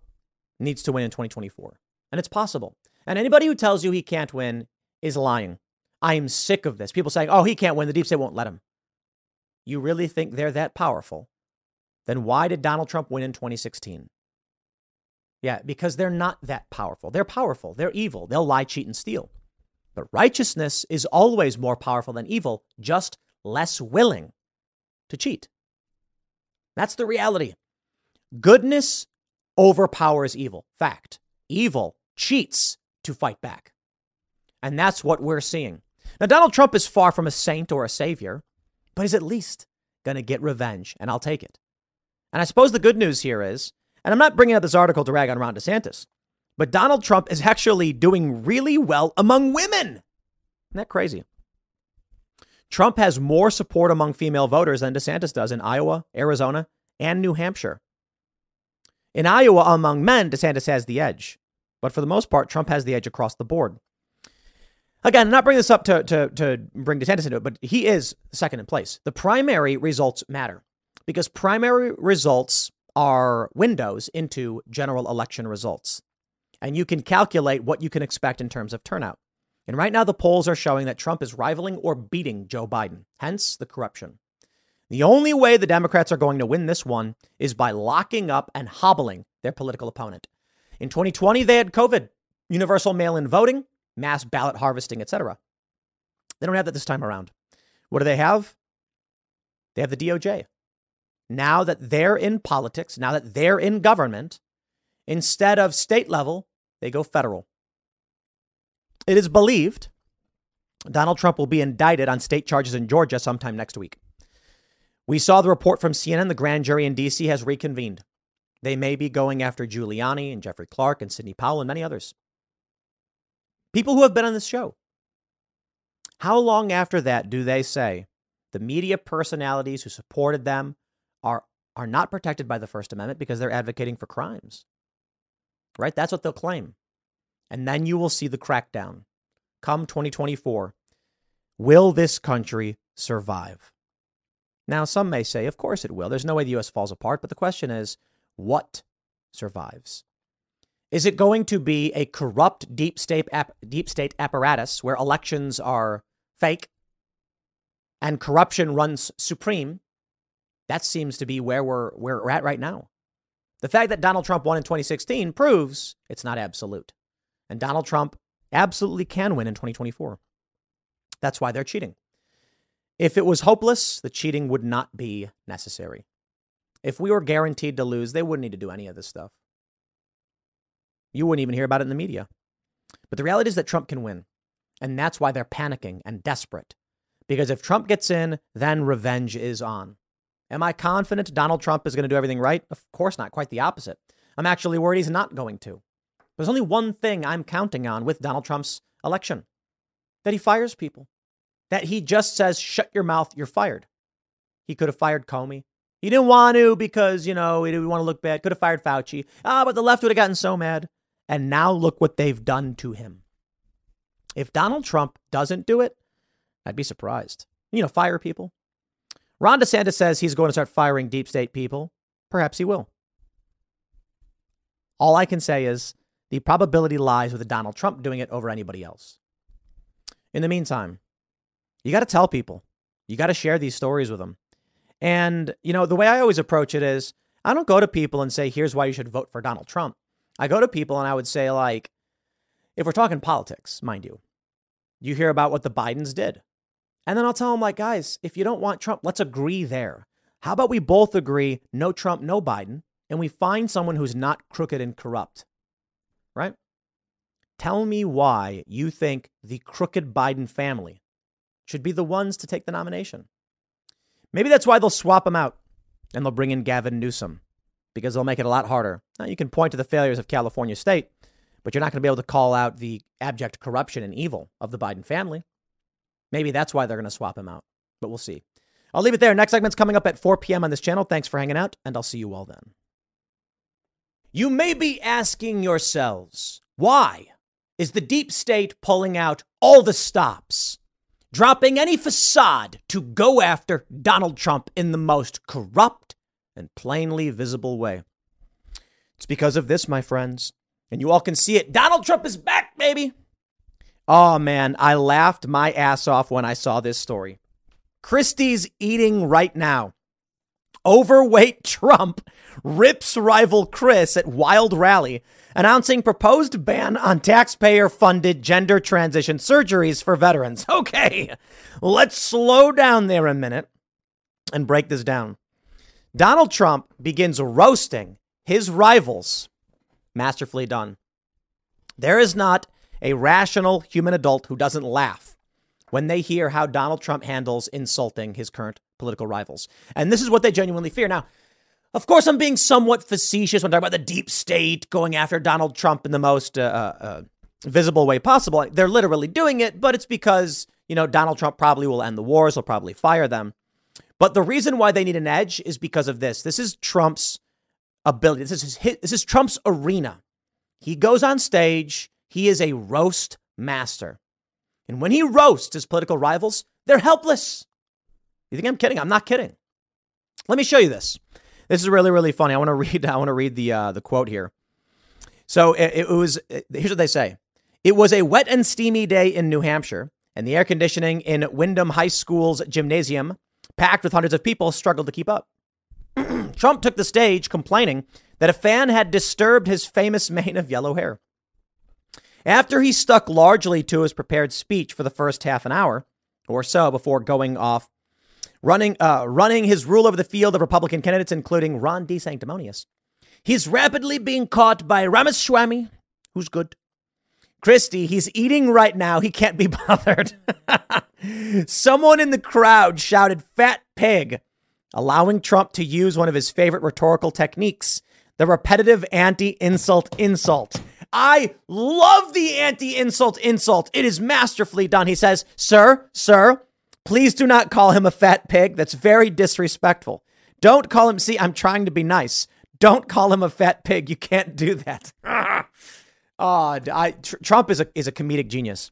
[SPEAKER 1] needs to win in 2024, and it's possible. And anybody who tells you he can't win is lying. I am sick of this. People saying, oh, he can't win. The deep state won't let him. You really think they're that powerful? Then why did Donald Trump win in 2016? Yeah, because they're not that powerful. They're powerful. They're evil. They'll lie, cheat, and steal. But righteousness is always more powerful than evil, just less willing to cheat. That's the reality. Goodness overpowers evil. Fact. Evil cheats to fight back. And that's what we're seeing. Now, Donald Trump is far from a saint or a savior, but he's at least going to get revenge, and I'll take it. And I suppose the good news here is and I'm not bringing up this article to rag on Ron DeSantis, but Donald Trump is actually doing really well among women. Isn't that crazy? Trump has more support among female voters than DeSantis does in Iowa, Arizona, and New Hampshire. In Iowa, among men, DeSantis has the edge. But for the most part, Trump has the edge across the board. Again, I'm not bringing this up to, to, to bring DeSantis into it, but he is second in place. The primary results matter because primary results are windows into general election results. And you can calculate what you can expect in terms of turnout. And right now, the polls are showing that Trump is rivaling or beating Joe Biden, hence the corruption. The only way the Democrats are going to win this one is by locking up and hobbling their political opponent. In 2020, they had COVID, universal mail in voting, mass ballot harvesting, etc. They don't have that this time around. What do they have? They have the DOJ now that they're in politics, now that they're in government, instead of state level, they go federal. It is believed Donald Trump will be indicted on state charges in Georgia sometime next week. We saw the report from CNN the grand jury in D.C. has reconvened. They may be going after Giuliani and Jeffrey Clark and Sidney Powell and many others. People who have been on this show. How long after that do they say the media personalities who supported them, are are not protected by the First Amendment because they're advocating for crimes. Right? That's what they'll claim. And then you will see the crackdown come 2024. Will this country survive? Now, some may say, of course it will. There's no way the U.S. falls apart. But the question is, what survives? Is it going to be a corrupt deep state, deep state apparatus where elections are fake and corruption runs supreme that seems to be where we're where we're at right now. The fact that Donald Trump won in 2016 proves it's not absolute. And Donald Trump absolutely can win in 2024. That's why they're cheating. If it was hopeless, the cheating would not be necessary. If we were guaranteed to lose, they wouldn't need to do any of this stuff. You wouldn't even hear about it in the media. But the reality is that Trump can win. And that's why they're panicking and desperate. Because if Trump gets in, then revenge is on. Am I confident Donald Trump is going to do everything right? Of course not. Quite the opposite. I'm actually worried he's not going to. There's only one thing I'm counting on with Donald Trump's election that he fires people, that he just says, shut your mouth, you're fired. He could have fired Comey. He didn't want to because, you know, he didn't want to look bad. Could have fired Fauci. Ah, but the left would have gotten so mad. And now look what they've done to him. If Donald Trump doesn't do it, I'd be surprised. You know, fire people. Ron DeSantis says he's going to start firing deep state people. Perhaps he will. All I can say is the probability lies with Donald Trump doing it over anybody else. In the meantime, you got to tell people, you got to share these stories with them. And, you know, the way I always approach it is I don't go to people and say, here's why you should vote for Donald Trump. I go to people and I would say, like, if we're talking politics, mind you, you hear about what the Bidens did. And then I'll tell them, like, guys, if you don't want Trump, let's agree there. How about we both agree no Trump, no Biden, and we find someone who's not crooked and corrupt? Right? Tell me why you think the crooked Biden family should be the ones to take the nomination. Maybe that's why they'll swap them out and they'll bring in Gavin Newsom because they'll make it a lot harder. Now, you can point to the failures of California state, but you're not going to be able to call out the abject corruption and evil of the Biden family. Maybe that's why they're going to swap him out, but we'll see. I'll leave it there. Next segment's coming up at 4 p.m. on this channel. Thanks for hanging out, and I'll see you all then. You may be asking yourselves, why is the deep state pulling out all the stops, dropping any facade to go after Donald Trump in the most corrupt and plainly visible way? It's because of this, my friends. And you all can see it. Donald Trump is back, baby. Oh, man, I laughed my ass off when I saw this story. Christie's eating right now. Overweight Trump rips rival Chris at wild rally, announcing proposed ban on taxpayer funded gender transition surgeries for veterans. Okay, let's slow down there a minute and break this down. Donald Trump begins roasting his rivals. Masterfully done. There is not a rational human adult who doesn't laugh when they hear how Donald Trump handles insulting his current political rivals. And this is what they genuinely fear. Now, of course, I'm being somewhat facetious when talking about the deep state going after Donald Trump in the most uh, uh, uh, visible way possible. They're literally doing it, but it's because, you know, Donald Trump probably will end the wars, he'll probably fire them. But the reason why they need an edge is because of this. This is Trump's ability. This is his, this is Trump's arena. He goes on stage, he is a roast master. And when he roasts his political rivals, they're helpless. You think I'm kidding? I'm not kidding. Let me show you this. This is really, really funny. I want to read. I want to read the uh, the quote here. So it, it was. It, here's what they say. It was a wet and steamy day in New Hampshire, and the air conditioning in Windham High School's gymnasium, packed with hundreds of people, struggled to keep up. Trump took the stage, complaining that a fan had disturbed his famous mane of yellow hair. After he stuck largely to his prepared speech for the first half an hour or so before going off, running, uh, running his rule over the field of Republican candidates, including Ron DeSanctimonious, he's rapidly being caught by Ramaswamy, who's good. Christie, he's eating right now. He can't be bothered. Someone in the crowd shouted, Fat pig, allowing Trump to use one of his favorite rhetorical techniques the repetitive anti insult insult. I love the anti insult insult. It is masterfully done. He says, Sir, sir, please do not call him a fat pig. That's very disrespectful. Don't call him, see, I'm trying to be nice. Don't call him a fat pig. You can't do that. oh, I, tr- Trump is a, is a comedic genius.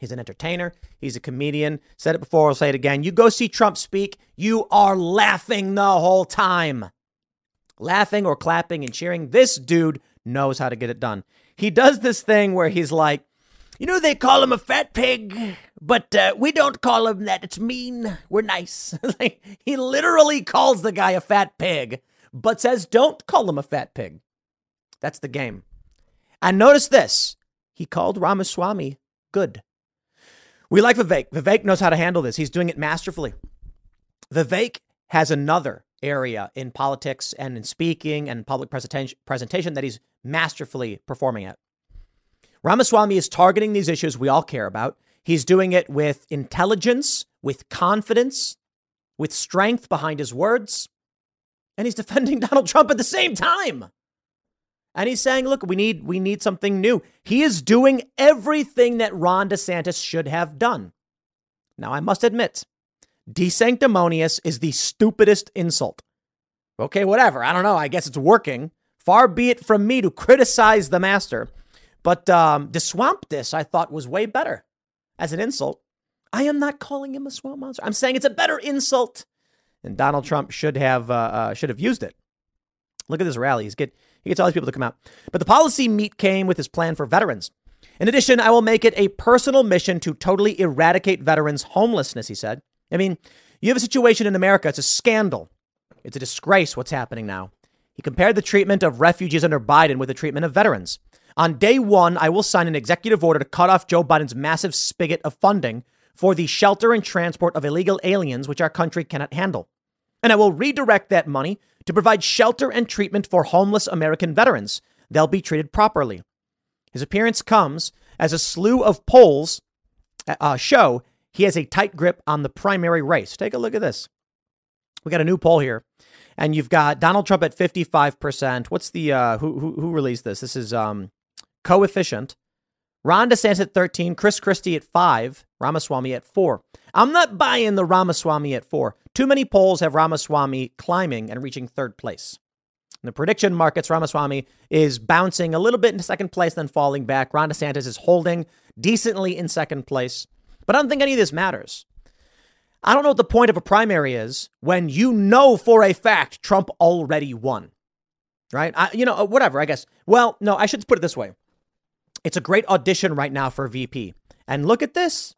[SPEAKER 1] He's an entertainer. He's a comedian. Said it before, I'll say it again. You go see Trump speak, you are laughing the whole time. Laughing or clapping and cheering. This dude knows how to get it done. He does this thing where he's like, you know, they call him a fat pig, but uh, we don't call him that. It's mean. We're nice. he literally calls the guy a fat pig, but says, don't call him a fat pig. That's the game. And notice this he called Ramaswamy good. We like Vivek. Vivek knows how to handle this. He's doing it masterfully. Vivek has another area in politics and in speaking and public presentation that he's masterfully performing at. Ramaswamy is targeting these issues we all care about. He's doing it with intelligence, with confidence, with strength behind his words, and he's defending Donald Trump at the same time. And he's saying, look, we need we need something new. He is doing everything that Ron DeSantis should have done. Now, I must admit, desanctimonious is the stupidest insult. Okay, whatever. I don't know. I guess it's working. Far be it from me to criticize the master. But um, this, I thought, was way better as an insult. I am not calling him a swamp monster. I'm saying it's a better insult, and Donald Trump should have uh, uh, should have used it. Look at this rally. He's get he gets all these people to come out. But the policy meet came with his plan for veterans. In addition, I will make it a personal mission to totally eradicate veterans' homelessness. He said. I mean, you have a situation in America. It's a scandal. It's a disgrace what's happening now. He compared the treatment of refugees under Biden with the treatment of veterans. On day one, I will sign an executive order to cut off Joe Biden's massive spigot of funding for the shelter and transport of illegal aliens, which our country cannot handle. And I will redirect that money to provide shelter and treatment for homeless American veterans. They'll be treated properly. His appearance comes as a slew of polls uh, show he has a tight grip on the primary race. Take a look at this. We got a new poll here, and you've got Donald Trump at 55%. What's the, uh, who, who, who released this? This is um, coefficient. Ron DeSantis at 13, Chris Christie at 5, Ramaswamy at 4. I'm not buying the Ramaswamy at 4. Too many polls have Ramaswamy climbing and reaching third place. In the prediction markets, Ramaswamy is bouncing a little bit into second place, then falling back. Ron DeSantis is holding decently in second place. But I don't think any of this matters. I don't know what the point of a primary is when you know for a fact Trump already won. Right? I, you know, uh, whatever, I guess. Well, no, I should put it this way. It's a great audition right now for VP. And look at this.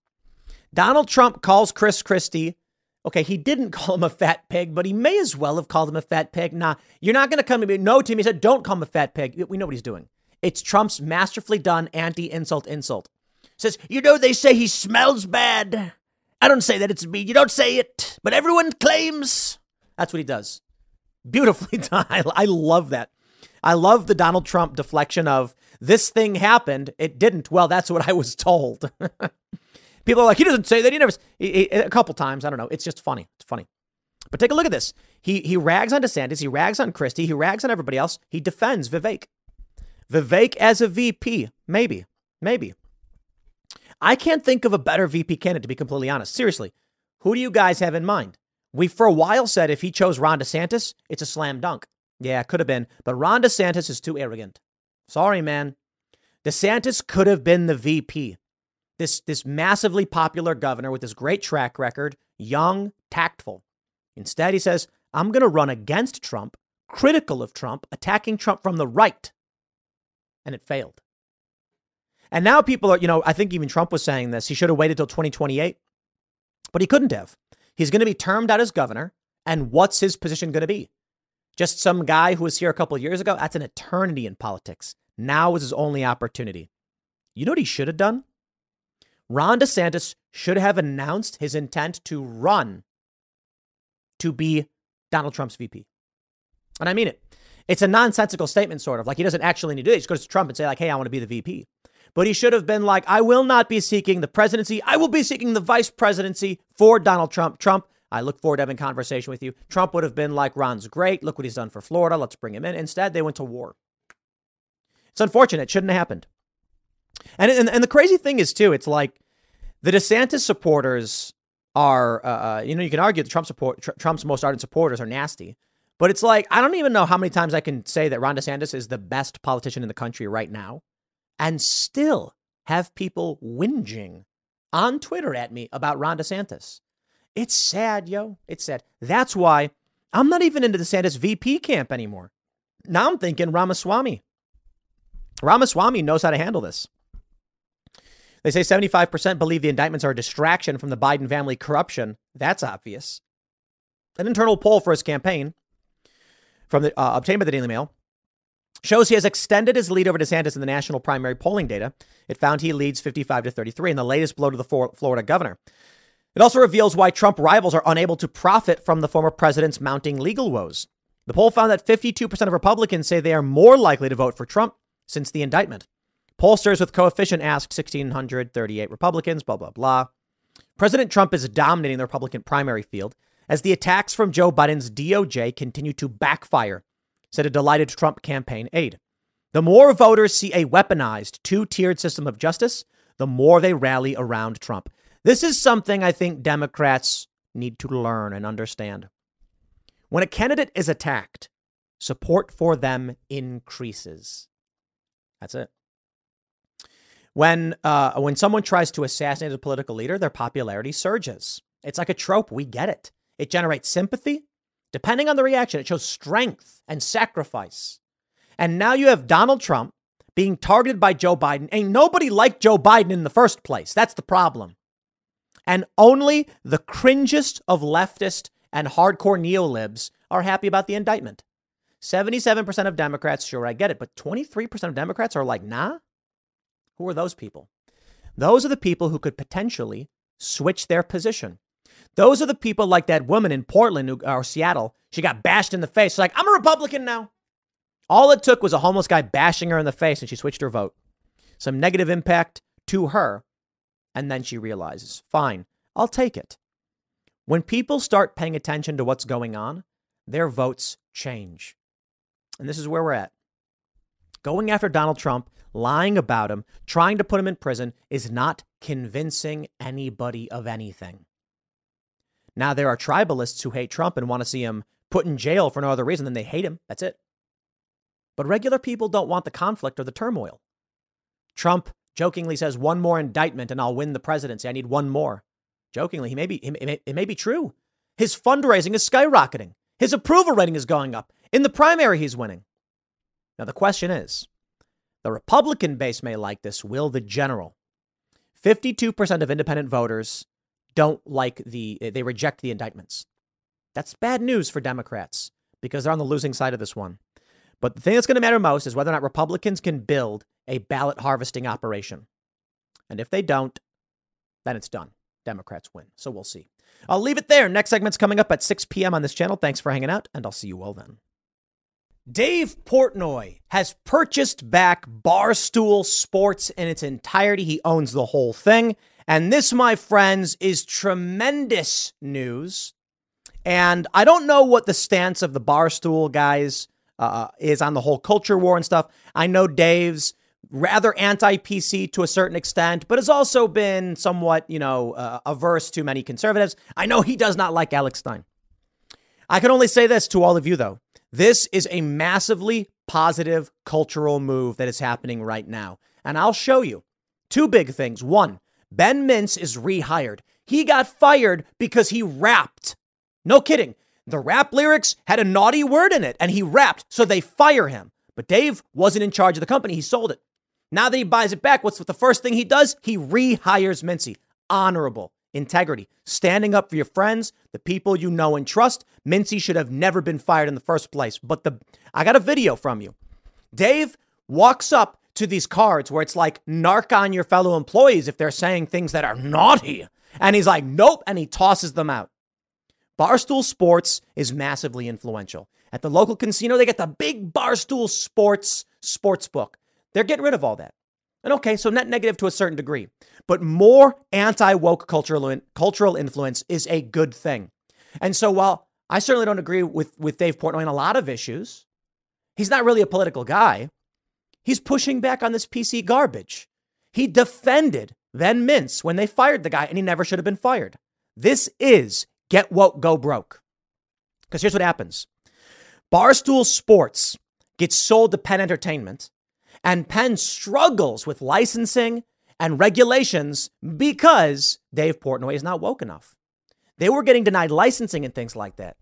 [SPEAKER 1] Donald Trump calls Chris Christie. Okay, he didn't call him a fat pig, but he may as well have called him a fat pig. Nah, you're not going to come to me. No, Tim. He said, don't call him a fat pig. We know what he's doing. It's Trump's masterfully done anti insult insult. Says, you know, they say he smells bad. I don't say that it's me. You don't say it, but everyone claims. That's what he does. Beautifully done. I, I love that. I love the Donald Trump deflection of this thing happened. It didn't. Well, that's what I was told. People are like, he doesn't say that. He never, he, he, a couple times. I don't know. It's just funny. It's funny. But take a look at this. He, he rags on DeSantis. He rags on Christie. He rags on everybody else. He defends Vivek. Vivek as a VP. Maybe. Maybe. I can't think of a better VP candidate, to be completely honest. Seriously. Who do you guys have in mind? We, for a while, said if he chose Ron DeSantis, it's a slam dunk. Yeah, it could have been. But Ron DeSantis is too arrogant. Sorry, man. DeSantis could have been the VP. This, this massively popular governor with this great track record, young, tactful. Instead, he says, I'm going to run against Trump, critical of Trump, attacking Trump from the right. And it failed. And now people are, you know, I think even Trump was saying this. He should have waited till 2028, but he couldn't have. He's going to be termed out as governor. And what's his position going to be? Just some guy who was here a couple years ago? That's an eternity in politics. Now is his only opportunity. You know what he should have done? Ron DeSantis should have announced his intent to run to be Donald Trump's VP. And I mean it. It's a nonsensical statement, sort of. Like he doesn't actually need to do it. He just goes to Trump and say, like, hey, I want to be the VP. But he should have been like, I will not be seeking the presidency. I will be seeking the vice presidency for Donald Trump. Trump, I look forward to having conversation with you. Trump would have been like, Ron's great. Look what he's done for Florida. Let's bring him in. Instead, they went to war. It's unfortunate. It shouldn't have happened. And, and, and the crazy thing is, too, it's like the DeSantis supporters are, uh, uh you know, you can argue that Trump support, tr- Trump's most ardent supporters are nasty. But it's like, I don't even know how many times I can say that Ron DeSantis is the best politician in the country right now and still have people whinging on Twitter at me about Ron DeSantis. It's sad, yo. It's sad. That's why I'm not even into DeSantis VP camp anymore. Now I'm thinking Ramaswamy. Ramaswamy knows how to handle this. They say 75% believe the indictments are a distraction from the Biden family corruption. That's obvious. An internal poll for his campaign from the, uh, obtained by the Daily Mail shows he has extended his lead over DeSantis in the national primary polling data. It found he leads 55 to 33 in the latest blow to the Florida governor. It also reveals why Trump rivals are unable to profit from the former president's mounting legal woes. The poll found that 52% of Republicans say they are more likely to vote for Trump since the indictment. Pollsters with coefficient asked 1,638 Republicans, blah, blah, blah. President Trump is dominating the Republican primary field as the attacks from Joe Biden's DOJ continue to backfire, said a delighted Trump campaign aide. The more voters see a weaponized two tiered system of justice, the more they rally around Trump. This is something I think Democrats need to learn and understand. When a candidate is attacked, support for them increases. That's it. When uh, when someone tries to assassinate a political leader, their popularity surges. It's like a trope. We get it. It generates sympathy. Depending on the reaction, it shows strength and sacrifice. And now you have Donald Trump being targeted by Joe Biden. Ain't nobody liked Joe Biden in the first place. That's the problem. And only the cringest of leftist and hardcore neolibs are happy about the indictment. 77% of Democrats, sure, I get it, but 23% of Democrats are like, nah. Who are those people? Those are the people who could potentially switch their position. Those are the people like that woman in Portland or Seattle. She got bashed in the face. She's like, I'm a Republican now. All it took was a homeless guy bashing her in the face and she switched her vote. Some negative impact to her. And then she realizes, fine, I'll take it. When people start paying attention to what's going on, their votes change. And this is where we're at. Going after Donald Trump, lying about him, trying to put him in prison is not convincing anybody of anything. Now, there are tribalists who hate Trump and want to see him put in jail for no other reason than they hate him. That's it. But regular people don't want the conflict or the turmoil. Trump jokingly says, one more indictment and I'll win the presidency. I need one more. Jokingly, he may be, it may, it may be true. His fundraising is skyrocketing. His approval rating is going up. In the primary, he's winning. Now, the question is the Republican base may like this. Will the general? 52% of independent voters don't like the, they reject the indictments. That's bad news for Democrats because they're on the losing side of this one. But the thing that's going to matter most is whether or not Republicans can build a ballot harvesting operation. And if they don't, then it's done. Democrats win. So we'll see. I'll leave it there. Next segment's coming up at 6 p.m. on this channel. Thanks for hanging out, and I'll see you all then. Dave Portnoy has purchased back Barstool Sports in its entirety. He owns the whole thing. And this, my friends, is tremendous news. And I don't know what the stance of the Barstool guys uh, is on the whole culture war and stuff. I know Dave's rather anti PC to a certain extent, but has also been somewhat, you know, uh, averse to many conservatives. I know he does not like Alex Stein. I can only say this to all of you, though. This is a massively positive cultural move that is happening right now. And I'll show you two big things. One, Ben Mintz is rehired. He got fired because he rapped. No kidding. The rap lyrics had a naughty word in it and he rapped, so they fire him. But Dave wasn't in charge of the company, he sold it. Now that he buys it back, what's the first thing he does? He rehires Mintzy. Honorable, integrity, standing up for your friends, the people you know and trust. Mintzy should have never been fired in the first place. But the I got a video from you. Dave walks up to these cards where it's like narc on your fellow employees if they're saying things that are naughty. And he's like, nope, and he tosses them out. Barstool Sports is massively influential. At the local casino, they get the big Barstool Sports sports book. They're getting rid of all that. And okay, so net negative to a certain degree, but more anti woke cultural, influence is a good thing. And so while I certainly don't agree with, with Dave Portnoy on a lot of issues, he's not really a political guy. He's pushing back on this PC garbage. He defended Ben Mintz when they fired the guy, and he never should have been fired. This is get woke, go broke. Because here's what happens Barstool Sports gets sold to Penn Entertainment, and Penn struggles with licensing and regulations because Dave Portnoy is not woke enough. They were getting denied licensing and things like that.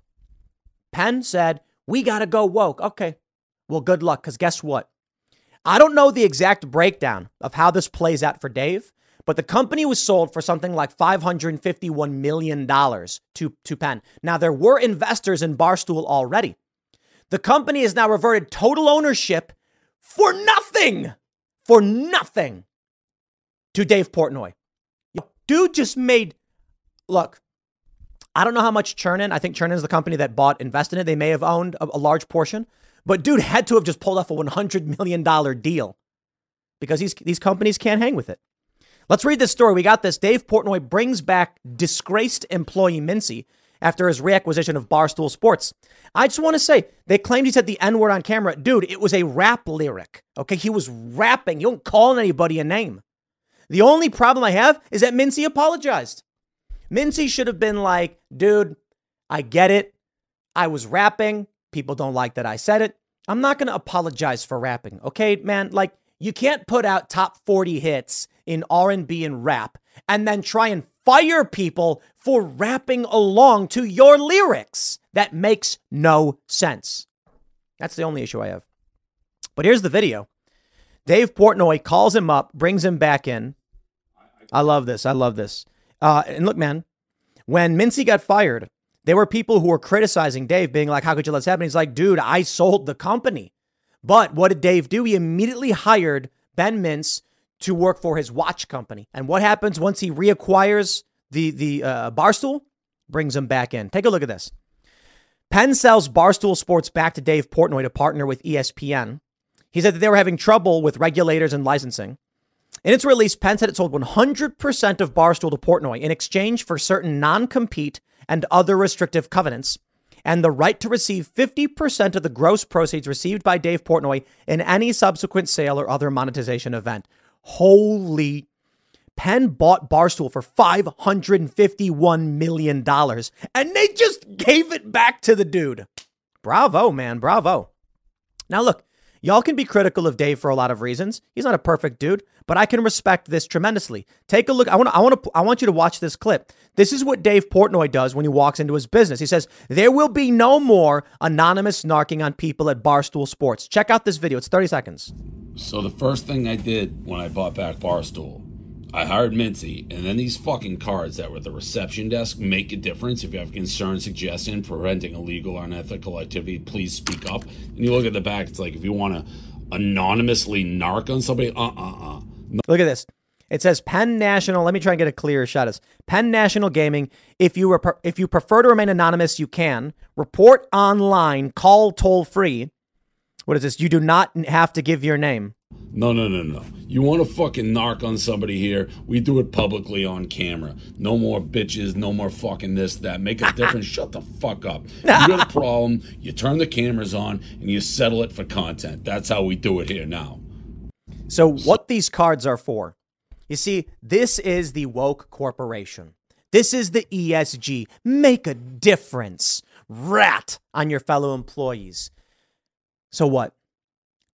[SPEAKER 1] Penn said, We got to go woke. Okay. Well, good luck, because guess what? I don't know the exact breakdown of how this plays out for Dave, but the company was sold for something like $551 million to, to Penn. Now, there were investors in Barstool already. The company has now reverted total ownership for nothing, for nothing to Dave Portnoy. Dude just made, look, I don't know how much Chernin, I think Chernin is the company that bought, invested in it. They may have owned a, a large portion, but dude had to have just pulled off a $100 million deal because these, these companies can't hang with it. Let's read this story. We got this. Dave Portnoy brings back disgraced employee Mintzy after his reacquisition of Barstool Sports. I just want to say, they claimed he said the N word on camera. Dude, it was a rap lyric. Okay. He was rapping. You don't call anybody a name. The only problem I have is that Mintzy apologized. Mintzy should have been like, dude, I get it. I was rapping. People don't like that I said it. I'm not going to apologize for rapping. Okay, man? Like you can't put out top 40 hits in R&B and rap and then try and fire people for rapping along to your lyrics. That makes no sense. That's the only issue I have. But here's the video. Dave Portnoy calls him up, brings him back in. I love this. I love this. Uh, and look, man, when Mintzy got fired, there were people who were criticizing Dave, being like, How could you let this happen? He's like, Dude, I sold the company. But what did Dave do? He immediately hired Ben Mintz to work for his watch company. And what happens once he reacquires the, the uh, Barstool? Brings him back in. Take a look at this. Penn sells Barstool Sports back to Dave Portnoy to partner with ESPN. He said that they were having trouble with regulators and licensing. In its release, Penn said it sold 100% of Barstool to Portnoy in exchange for certain non compete and other restrictive covenants, and the right to receive 50% of the gross proceeds received by Dave Portnoy in any subsequent sale or other monetization event. Holy. Penn bought Barstool for $551 million, and they just gave it back to the dude. Bravo, man. Bravo. Now, look, Y'all can be critical of Dave for a lot of reasons. He's not a perfect dude, but I can respect this tremendously. Take a look. I want I want to I want you to watch this clip. This is what Dave Portnoy does when he walks into his business. He says, "There will be no more anonymous narking on people at Barstool Sports." Check out this video. It's 30 seconds.
[SPEAKER 2] So the first thing I did when I bought back Barstool I hired Mintzy, and then these fucking cards that were the reception desk make a difference. If you have a concern, suggestion, preventing illegal or unethical activity, please speak up. And you look at the back, it's like if you want to anonymously narc on somebody, uh uh uh.
[SPEAKER 1] Look at this. It says Penn National. Let me try and get a clearer shot. It's Penn National Gaming. If you rep- if you prefer to remain anonymous, you can report online. Call toll free. What is this? You do not have to give your name.
[SPEAKER 2] No, no, no, no. You want to fucking narc on somebody here? We do it publicly on camera. No more bitches, no more fucking this, that. Make a difference. Shut the fuck up. You got a problem, you turn the cameras on and you settle it for content. That's how we do it here now.
[SPEAKER 1] So, what these cards are for? You see, this is the woke corporation. This is the ESG. Make a difference. Rat on your fellow employees. So, what?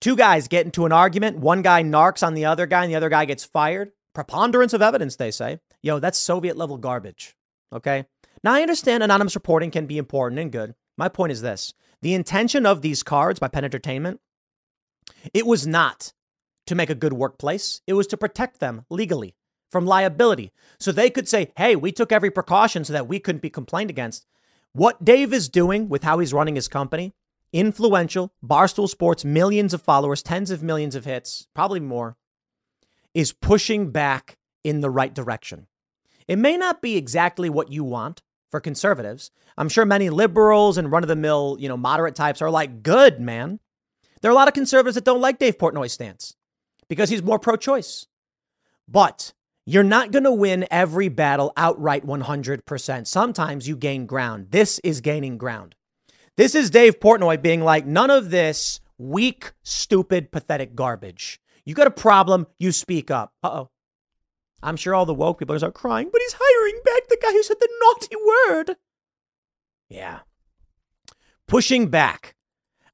[SPEAKER 1] Two guys get into an argument. One guy narcs on the other guy, and the other guy gets fired. Preponderance of evidence, they say. Yo, that's Soviet level garbage. Okay. Now, I understand anonymous reporting can be important and good. My point is this the intention of these cards by Penn Entertainment, it was not to make a good workplace, it was to protect them legally from liability. So they could say, hey, we took every precaution so that we couldn't be complained against. What Dave is doing with how he's running his company influential, Barstool Sports, millions of followers, tens of millions of hits, probably more, is pushing back in the right direction. It may not be exactly what you want for conservatives. I'm sure many liberals and run of the mill, you know, moderate types are like, good, man. There are a lot of conservatives that don't like Dave Portnoy's stance because he's more pro choice. But you're not going to win every battle outright 100%. Sometimes you gain ground. This is gaining ground. This is Dave Portnoy being like, none of this weak, stupid, pathetic garbage. You got a problem, you speak up. Uh oh. I'm sure all the woke people are crying, but he's hiring back the guy who said the naughty word. Yeah. Pushing back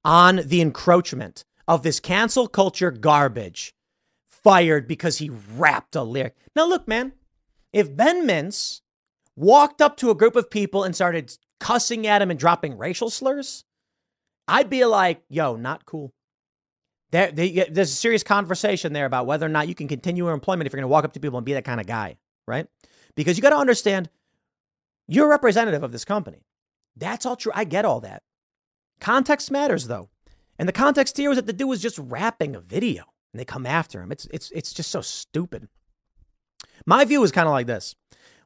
[SPEAKER 1] on the encroachment of this cancel culture garbage fired because he rapped a lyric. Now, look, man, if Ben Mintz walked up to a group of people and started cussing at him and dropping racial slurs, I'd be like, yo, not cool. There, there's a serious conversation there about whether or not you can continue your employment if you're going to walk up to people and be that kind of guy, right? Because you got to understand, you're a representative of this company. That's all true. I get all that. Context matters, though. And the context here was that the dude was just rapping a video and they come after him. It's, it's, it's just so stupid. My view is kind of like this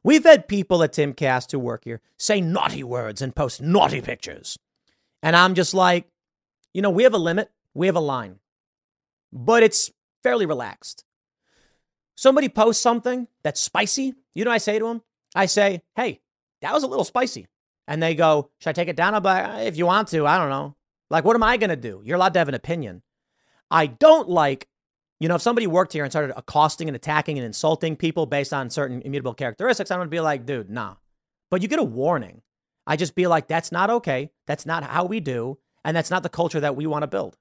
[SPEAKER 1] We've had people at Timcast who work here say naughty words and post naughty pictures. And I'm just like, you know, we have a limit, we have a line, but it's fairly relaxed. Somebody posts something that's spicy. You know, I say to them, I say, hey, that was a little spicy. and they go, Should I take it down? I'm like, If you want to, I don't know. Like, what am I going to do? You're allowed to have an opinion. I don't like, you know, if somebody worked here and started accosting and attacking and insulting people based on certain immutable characteristics, I'm going to be like, dude, nah. But you get a warning. I just be like, that's not okay. That's not how we do. And that's not the culture that we want to build.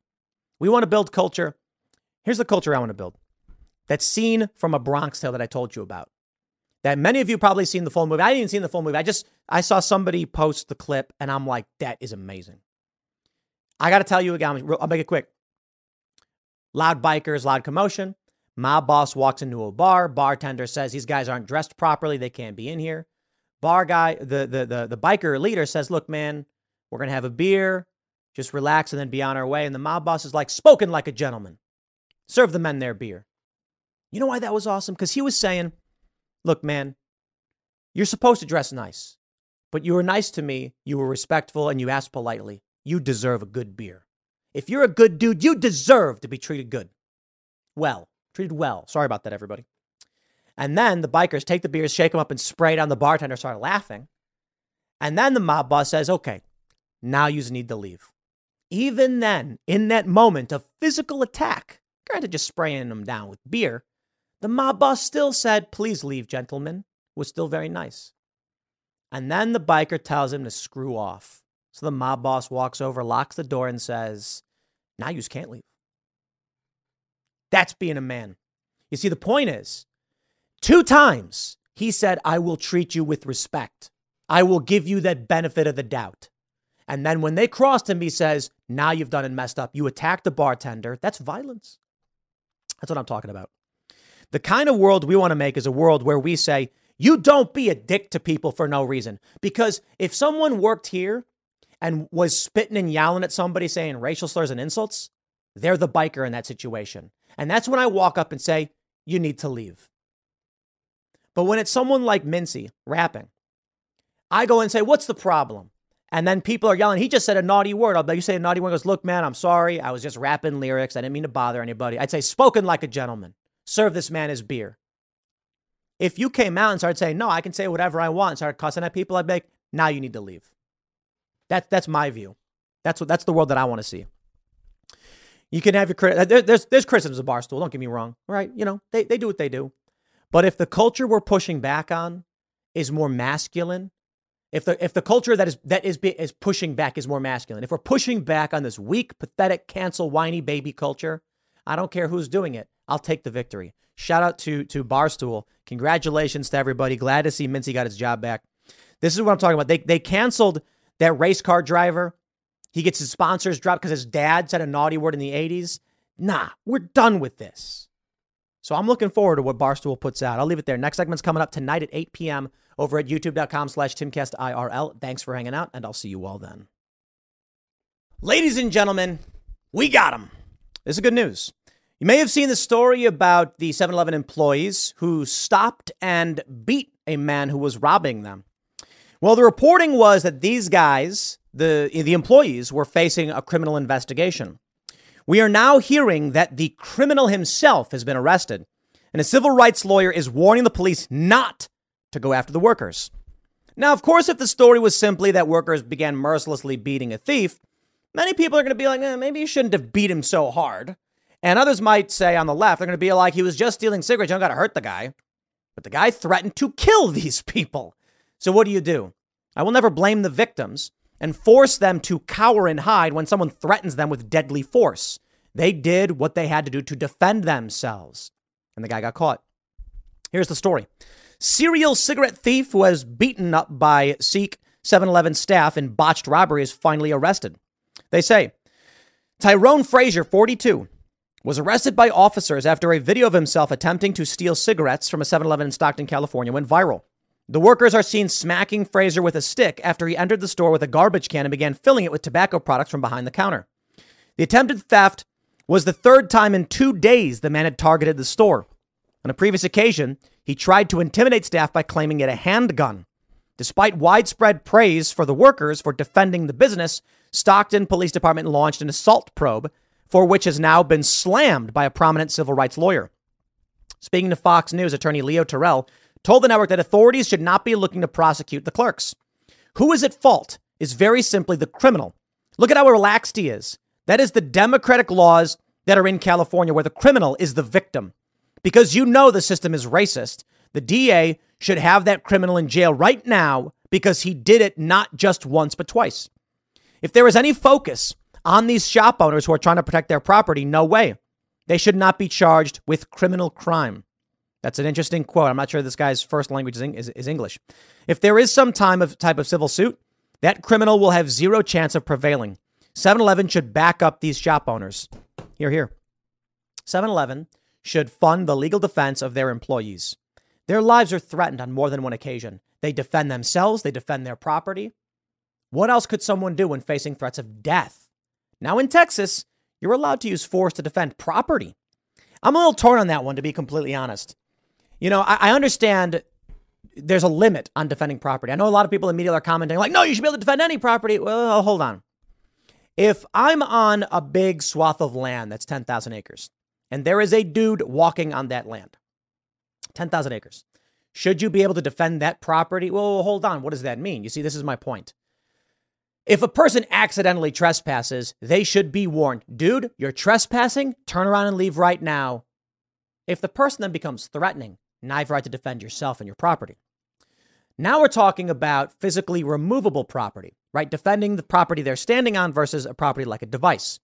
[SPEAKER 1] We want to build culture. Here's the culture I want to build that scene from a Bronx Tale that I told you about. That many of you probably seen the full movie. I didn't even see the full movie. I just I saw somebody post the clip and I'm like, that is amazing. I got to tell you again. I'll make it quick. Loud bikers, loud commotion. Mob boss walks into a bar. Bartender says these guys aren't dressed properly. They can't be in here. Bar guy, the the the, the biker leader says, "Look, man, we're gonna have a beer. Just relax and then be on our way." And the mob boss is like, "Spoken like a gentleman. Serve the men their beer." You know why that was awesome? Because he was saying, "Look, man, you're supposed to dress nice, but you were nice to me. You were respectful and you asked politely you deserve a good beer. If you're a good dude, you deserve to be treated good. Well, treated well. Sorry about that, everybody. And then the bikers take the beers, shake them up, and spray it on the bartender, start laughing. And then the mob boss says, okay, now you need to leave. Even then, in that moment of physical attack, granted just spraying them down with beer, the mob boss still said, please leave, gentlemen, was still very nice. And then the biker tells him to screw off. So the mob boss walks over, locks the door, and says, Now you can't leave. That's being a man. You see, the point is, two times he said, I will treat you with respect. I will give you that benefit of the doubt. And then when they crossed him, he says, Now you've done and messed up. You attacked the bartender. That's violence. That's what I'm talking about. The kind of world we want to make is a world where we say, You don't be a dick to people for no reason. Because if someone worked here and was spitting and yelling at somebody saying racial slurs and insults, they're the biker in that situation. And that's when I walk up and say, you need to leave. But when it's someone like Mintzy rapping, I go and say, what's the problem? And then people are yelling, he just said a naughty word. I'll bet you say a naughty word. He goes, look, man, I'm sorry. I was just rapping lyrics. I didn't mean to bother anybody. I'd say, spoken like a gentleman. Serve this man his beer. If you came out and started saying, no, I can say whatever I want and started cussing at people, I'd be like, now you need to leave. That, that's my view. That's what that's the world that I want to see. You can have your crit. There, there's there's criticisms of Barstool. Don't get me wrong. Right? You know they they do what they do. But if the culture we're pushing back on is more masculine, if the if the culture that is that is is pushing back is more masculine, if we're pushing back on this weak, pathetic, cancel, whiny baby culture, I don't care who's doing it. I'll take the victory. Shout out to to Barstool. Congratulations to everybody. Glad to see Mintzy got his job back. This is what I'm talking about. They they canceled that race car driver, he gets his sponsors dropped because his dad said a naughty word in the 80s. Nah, we're done with this. So I'm looking forward to what Barstool puts out. I'll leave it there. Next segment's coming up tonight at 8 p.m. over at youtube.com slash timcastirl. Thanks for hanging out, and I'll see you all then. Ladies and gentlemen, we got him. This is good news. You may have seen the story about the 7 Eleven employees who stopped and beat a man who was robbing them. Well, the reporting was that these guys, the, the employees, were facing a criminal investigation. We are now hearing that the criminal himself has been arrested, and a civil rights lawyer is warning the police not to go after the workers. Now, of course, if the story was simply that workers began mercilessly beating a thief, many people are going to be like, eh, maybe you shouldn't have beat him so hard. And others might say on the left, they're going to be like, he was just stealing cigarettes. You don't got to hurt the guy. But the guy threatened to kill these people. So what do you do? I will never blame the victims and force them to cower and hide when someone threatens them with deadly force. They did what they had to do to defend themselves. And the guy got caught. Here's the story serial cigarette thief who was beaten up by Sikh 7 Eleven staff in botched robbery is finally arrested. They say Tyrone Frazier, 42, was arrested by officers after a video of himself attempting to steal cigarettes from a 7 Eleven in Stockton, California went viral. The workers are seen smacking Frazier with a stick after he entered the store with a garbage can and began filling it with tobacco products from behind the counter. The attempted theft was the third time in two days the man had targeted the store. On a previous occasion, he tried to intimidate staff by claiming it a handgun. Despite widespread praise for the workers for defending the business, Stockton Police Department launched an assault probe, for which has now been slammed by a prominent civil rights lawyer. Speaking to Fox News, attorney Leo Terrell told the network that authorities should not be looking to prosecute the clerks, Who is at fault is very simply the criminal. Look at how relaxed he is. That is the democratic laws that are in California where the criminal is the victim. Because you know the system is racist, the DA should have that criminal in jail right now because he did it not just once, but twice. If there is any focus on these shop owners who are trying to protect their property, no way. They should not be charged with criminal crime. That's an interesting quote. I'm not sure this guy's first language is, is English. If there is some time of type of civil suit, that criminal will have zero chance of prevailing. 7 Eleven should back up these shop owners. Here, here. 7 Eleven should fund the legal defense of their employees. Their lives are threatened on more than one occasion. They defend themselves, they defend their property. What else could someone do when facing threats of death? Now, in Texas, you're allowed to use force to defend property. I'm a little torn on that one, to be completely honest. You know, I, I understand there's a limit on defending property. I know a lot of people in media are commenting, like, no, you should be able to defend any property. Well, uh, hold on. If I'm on a big swath of land that's 10,000 acres, and there is a dude walking on that land, 10,000 acres, should you be able to defend that property? Well, hold on. What does that mean? You see, this is my point. If a person accidentally trespasses, they should be warned. Dude, you're trespassing. Turn around and leave right now. If the person then becomes threatening, now you've right to defend yourself and your property. Now we're talking about physically removable property, right? Defending the property they're standing on versus a property like a device.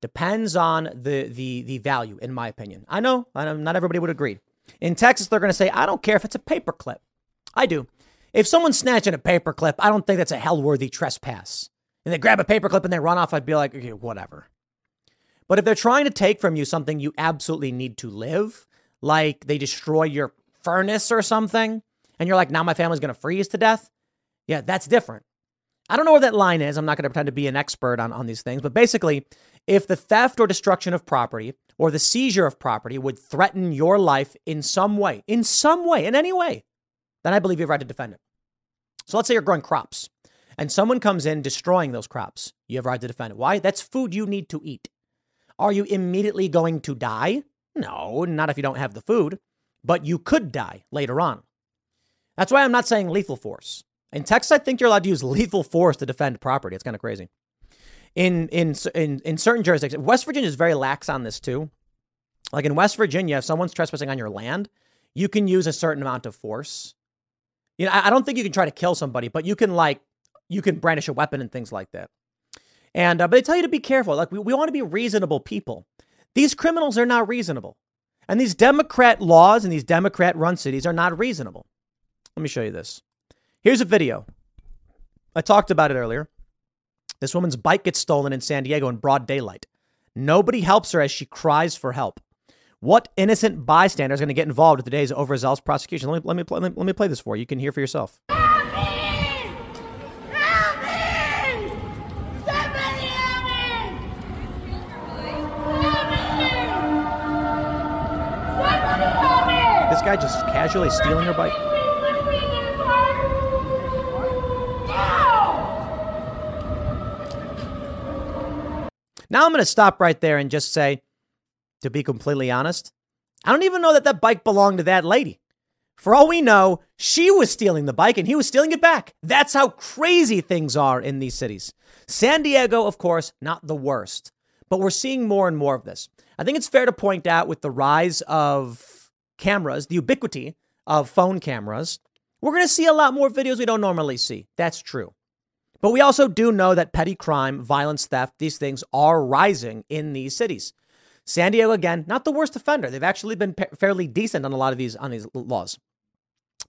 [SPEAKER 1] Depends on the the the value, in my opinion. I know, I know not everybody would agree. In Texas, they're going to say, I don't care if it's a paperclip. I do. If someone's snatching a paperclip, I don't think that's a hell-worthy trespass. And they grab a paperclip and they run off, I'd be like, okay, whatever. But if they're trying to take from you something you absolutely need to live, like they destroy your furnace or something, and you're like, now my family's going to freeze to death, yeah, that's different. I don't know where that line is. I'm not going to pretend to be an expert on, on these things, but basically, if the theft or destruction of property or the seizure of property would threaten your life in some way, in some way, in any way, then I believe you have a right to defend it. So let's say you're growing crops and someone comes in destroying those crops. You have a right to defend it. Why? That's food you need to eat. Are you immediately going to die? No, not if you don't have the food, but you could die later on. That's why I'm not saying lethal force. In Texas, I think you're allowed to use lethal force to defend property. It's kind of crazy. In in in in certain jurisdictions, West Virginia is very lax on this too. Like in West Virginia, if someone's trespassing on your land, you can use a certain amount of force. You know, I don't think you can try to kill somebody, but you can like you can brandish a weapon and things like that. And uh, but they tell you to be careful. Like we, we want to be reasonable people. These criminals are not reasonable. And these Democrat laws and these Democrat run cities are not reasonable. Let me show you this. Here's a video. I talked about it earlier. This woman's bike gets stolen in San Diego in broad daylight. Nobody helps her as she cries for help. What innocent bystander is going to get involved with today's overzealous prosecution? Let me, let, me, let, me, let me play this for you. You can hear for yourself. Guy just casually stealing her bike. Now I'm going to stop right there and just say, to be completely honest, I don't even know that that bike belonged to that lady. For all we know, she was stealing the bike and he was stealing it back. That's how crazy things are in these cities. San Diego, of course, not the worst, but we're seeing more and more of this. I think it's fair to point out with the rise of cameras, the ubiquity of phone cameras, we're going to see a lot more videos we don't normally see. That's true. But we also do know that petty crime, violence, theft, these things are rising in these cities. San Diego, again, not the worst offender. They've actually been fairly decent on a lot of these on these laws.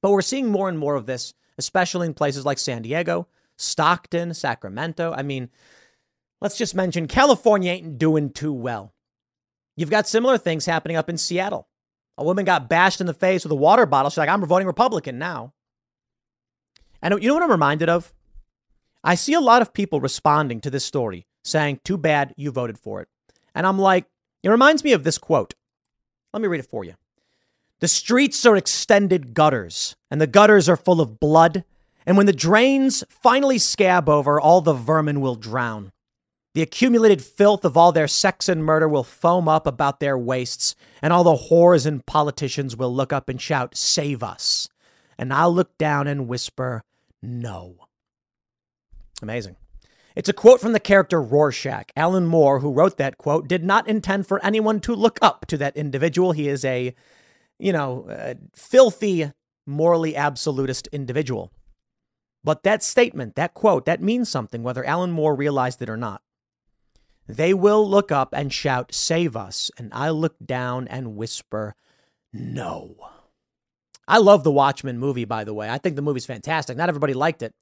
[SPEAKER 1] But we're seeing more and more of this, especially in places like San Diego, Stockton, Sacramento. I mean, let's just mention California ain't doing too well. You've got similar things happening up in Seattle. A woman got bashed in the face with a water bottle. She's like, I'm voting Republican now. And you know what I'm reminded of? I see a lot of people responding to this story saying, Too bad you voted for it. And I'm like, It reminds me of this quote. Let me read it for you. The streets are extended gutters, and the gutters are full of blood. And when the drains finally scab over, all the vermin will drown. The accumulated filth of all their sex and murder will foam up about their waists, and all the whores and politicians will look up and shout, Save us. And I'll look down and whisper, No. Amazing. It's a quote from the character Rorschach. Alan Moore, who wrote that quote, did not intend for anyone to look up to that individual. He is a, you know, a filthy, morally absolutist individual. But that statement, that quote, that means something, whether Alan Moore realized it or not. They will look up and shout, Save us. And I look down and whisper, No. I love the Watchmen movie, by the way. I think the movie's fantastic. Not everybody liked it,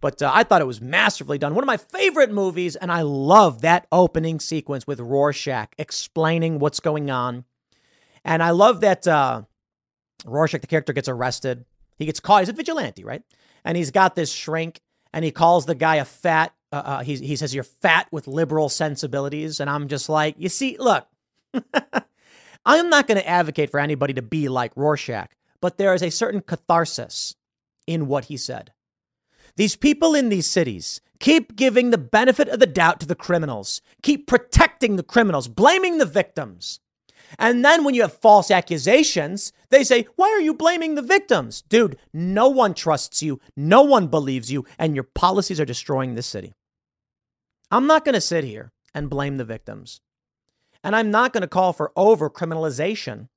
[SPEAKER 1] but uh, I thought it was masterfully done. One of my favorite movies, and I love that opening sequence with Rorschach explaining what's going on. And I love that uh, Rorschach, the character, gets arrested. He gets caught. He's a vigilante, right? And he's got this shrink, and he calls the guy a fat uh, uh, he, he says you're fat with liberal sensibilities. And I'm just like, you see, look, I'm not going to advocate for anybody to be like Rorschach, but there is a certain catharsis in what he said. These people in these cities keep giving the benefit of the doubt to the criminals, keep protecting the criminals, blaming the victims. And then when you have false accusations, they say, Why are you blaming the victims? Dude, no one trusts you, no one believes you, and your policies are destroying this city. I'm not going to sit here and blame the victims. And I'm not going to call for over criminalization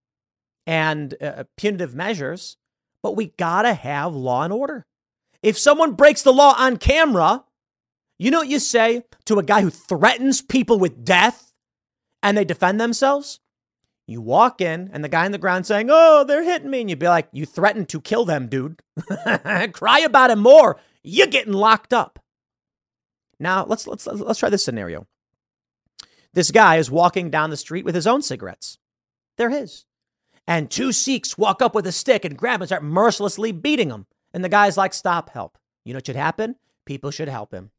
[SPEAKER 1] and uh, punitive measures, but we got to have law and order. If someone breaks the law on camera, you know what you say to a guy who threatens people with death and they defend themselves? You walk in and the guy on the ground saying, Oh, they're hitting me. And you'd be like, You threatened to kill them, dude. Cry about it more. You're getting locked up. Now, let's, let's, let's try this scenario. This guy is walking down the street with his own cigarettes. They're his. And two Sikhs walk up with a stick and grab him and start mercilessly beating him. And the guy's like, Stop, help. You know what should happen? People should help him.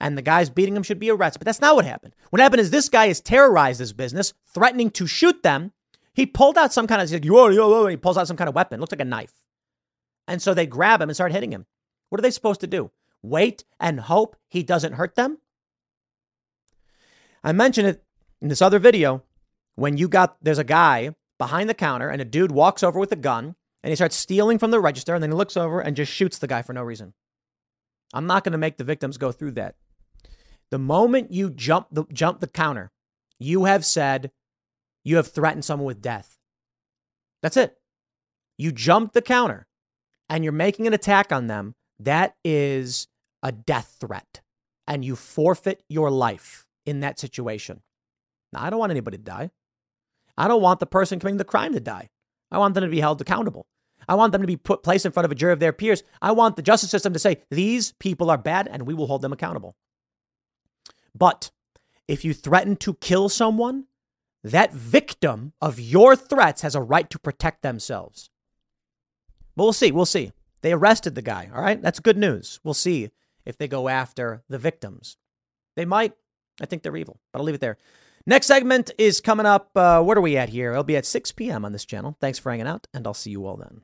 [SPEAKER 1] And the guys beating him should be arrested. But that's not what happened. What happened is this guy has terrorized this business, threatening to shoot them. He pulled out some kind of, like, he pulls out some kind of weapon. Looks like a knife. And so they grab him and start hitting him. What are they supposed to do? Wait and hope he doesn't hurt them? I mentioned it in this other video when you got there's a guy behind the counter and a dude walks over with a gun and he starts stealing from the register and then he looks over and just shoots the guy for no reason. I'm not going to make the victims go through that. The moment you jump the jump the counter, you have said you have threatened someone with death. That's it. You jumped the counter and you're making an attack on them that is a death threat, and you forfeit your life in that situation. Now, I don't want anybody to die. I don't want the person committing the crime to die. I want them to be held accountable. I want them to be put placed in front of a jury of their peers. I want the justice system to say these people are bad and we will hold them accountable. But if you threaten to kill someone, that victim of your threats has a right to protect themselves. But we'll see. We'll see. They arrested the guy. All right. That's good news. We'll see if they go after the victims. They might. I think they're evil, but I'll leave it there. Next segment is coming up. Uh, what are we at here? It'll be at 6 p.m. on this channel. Thanks for hanging out, and I'll see you all then.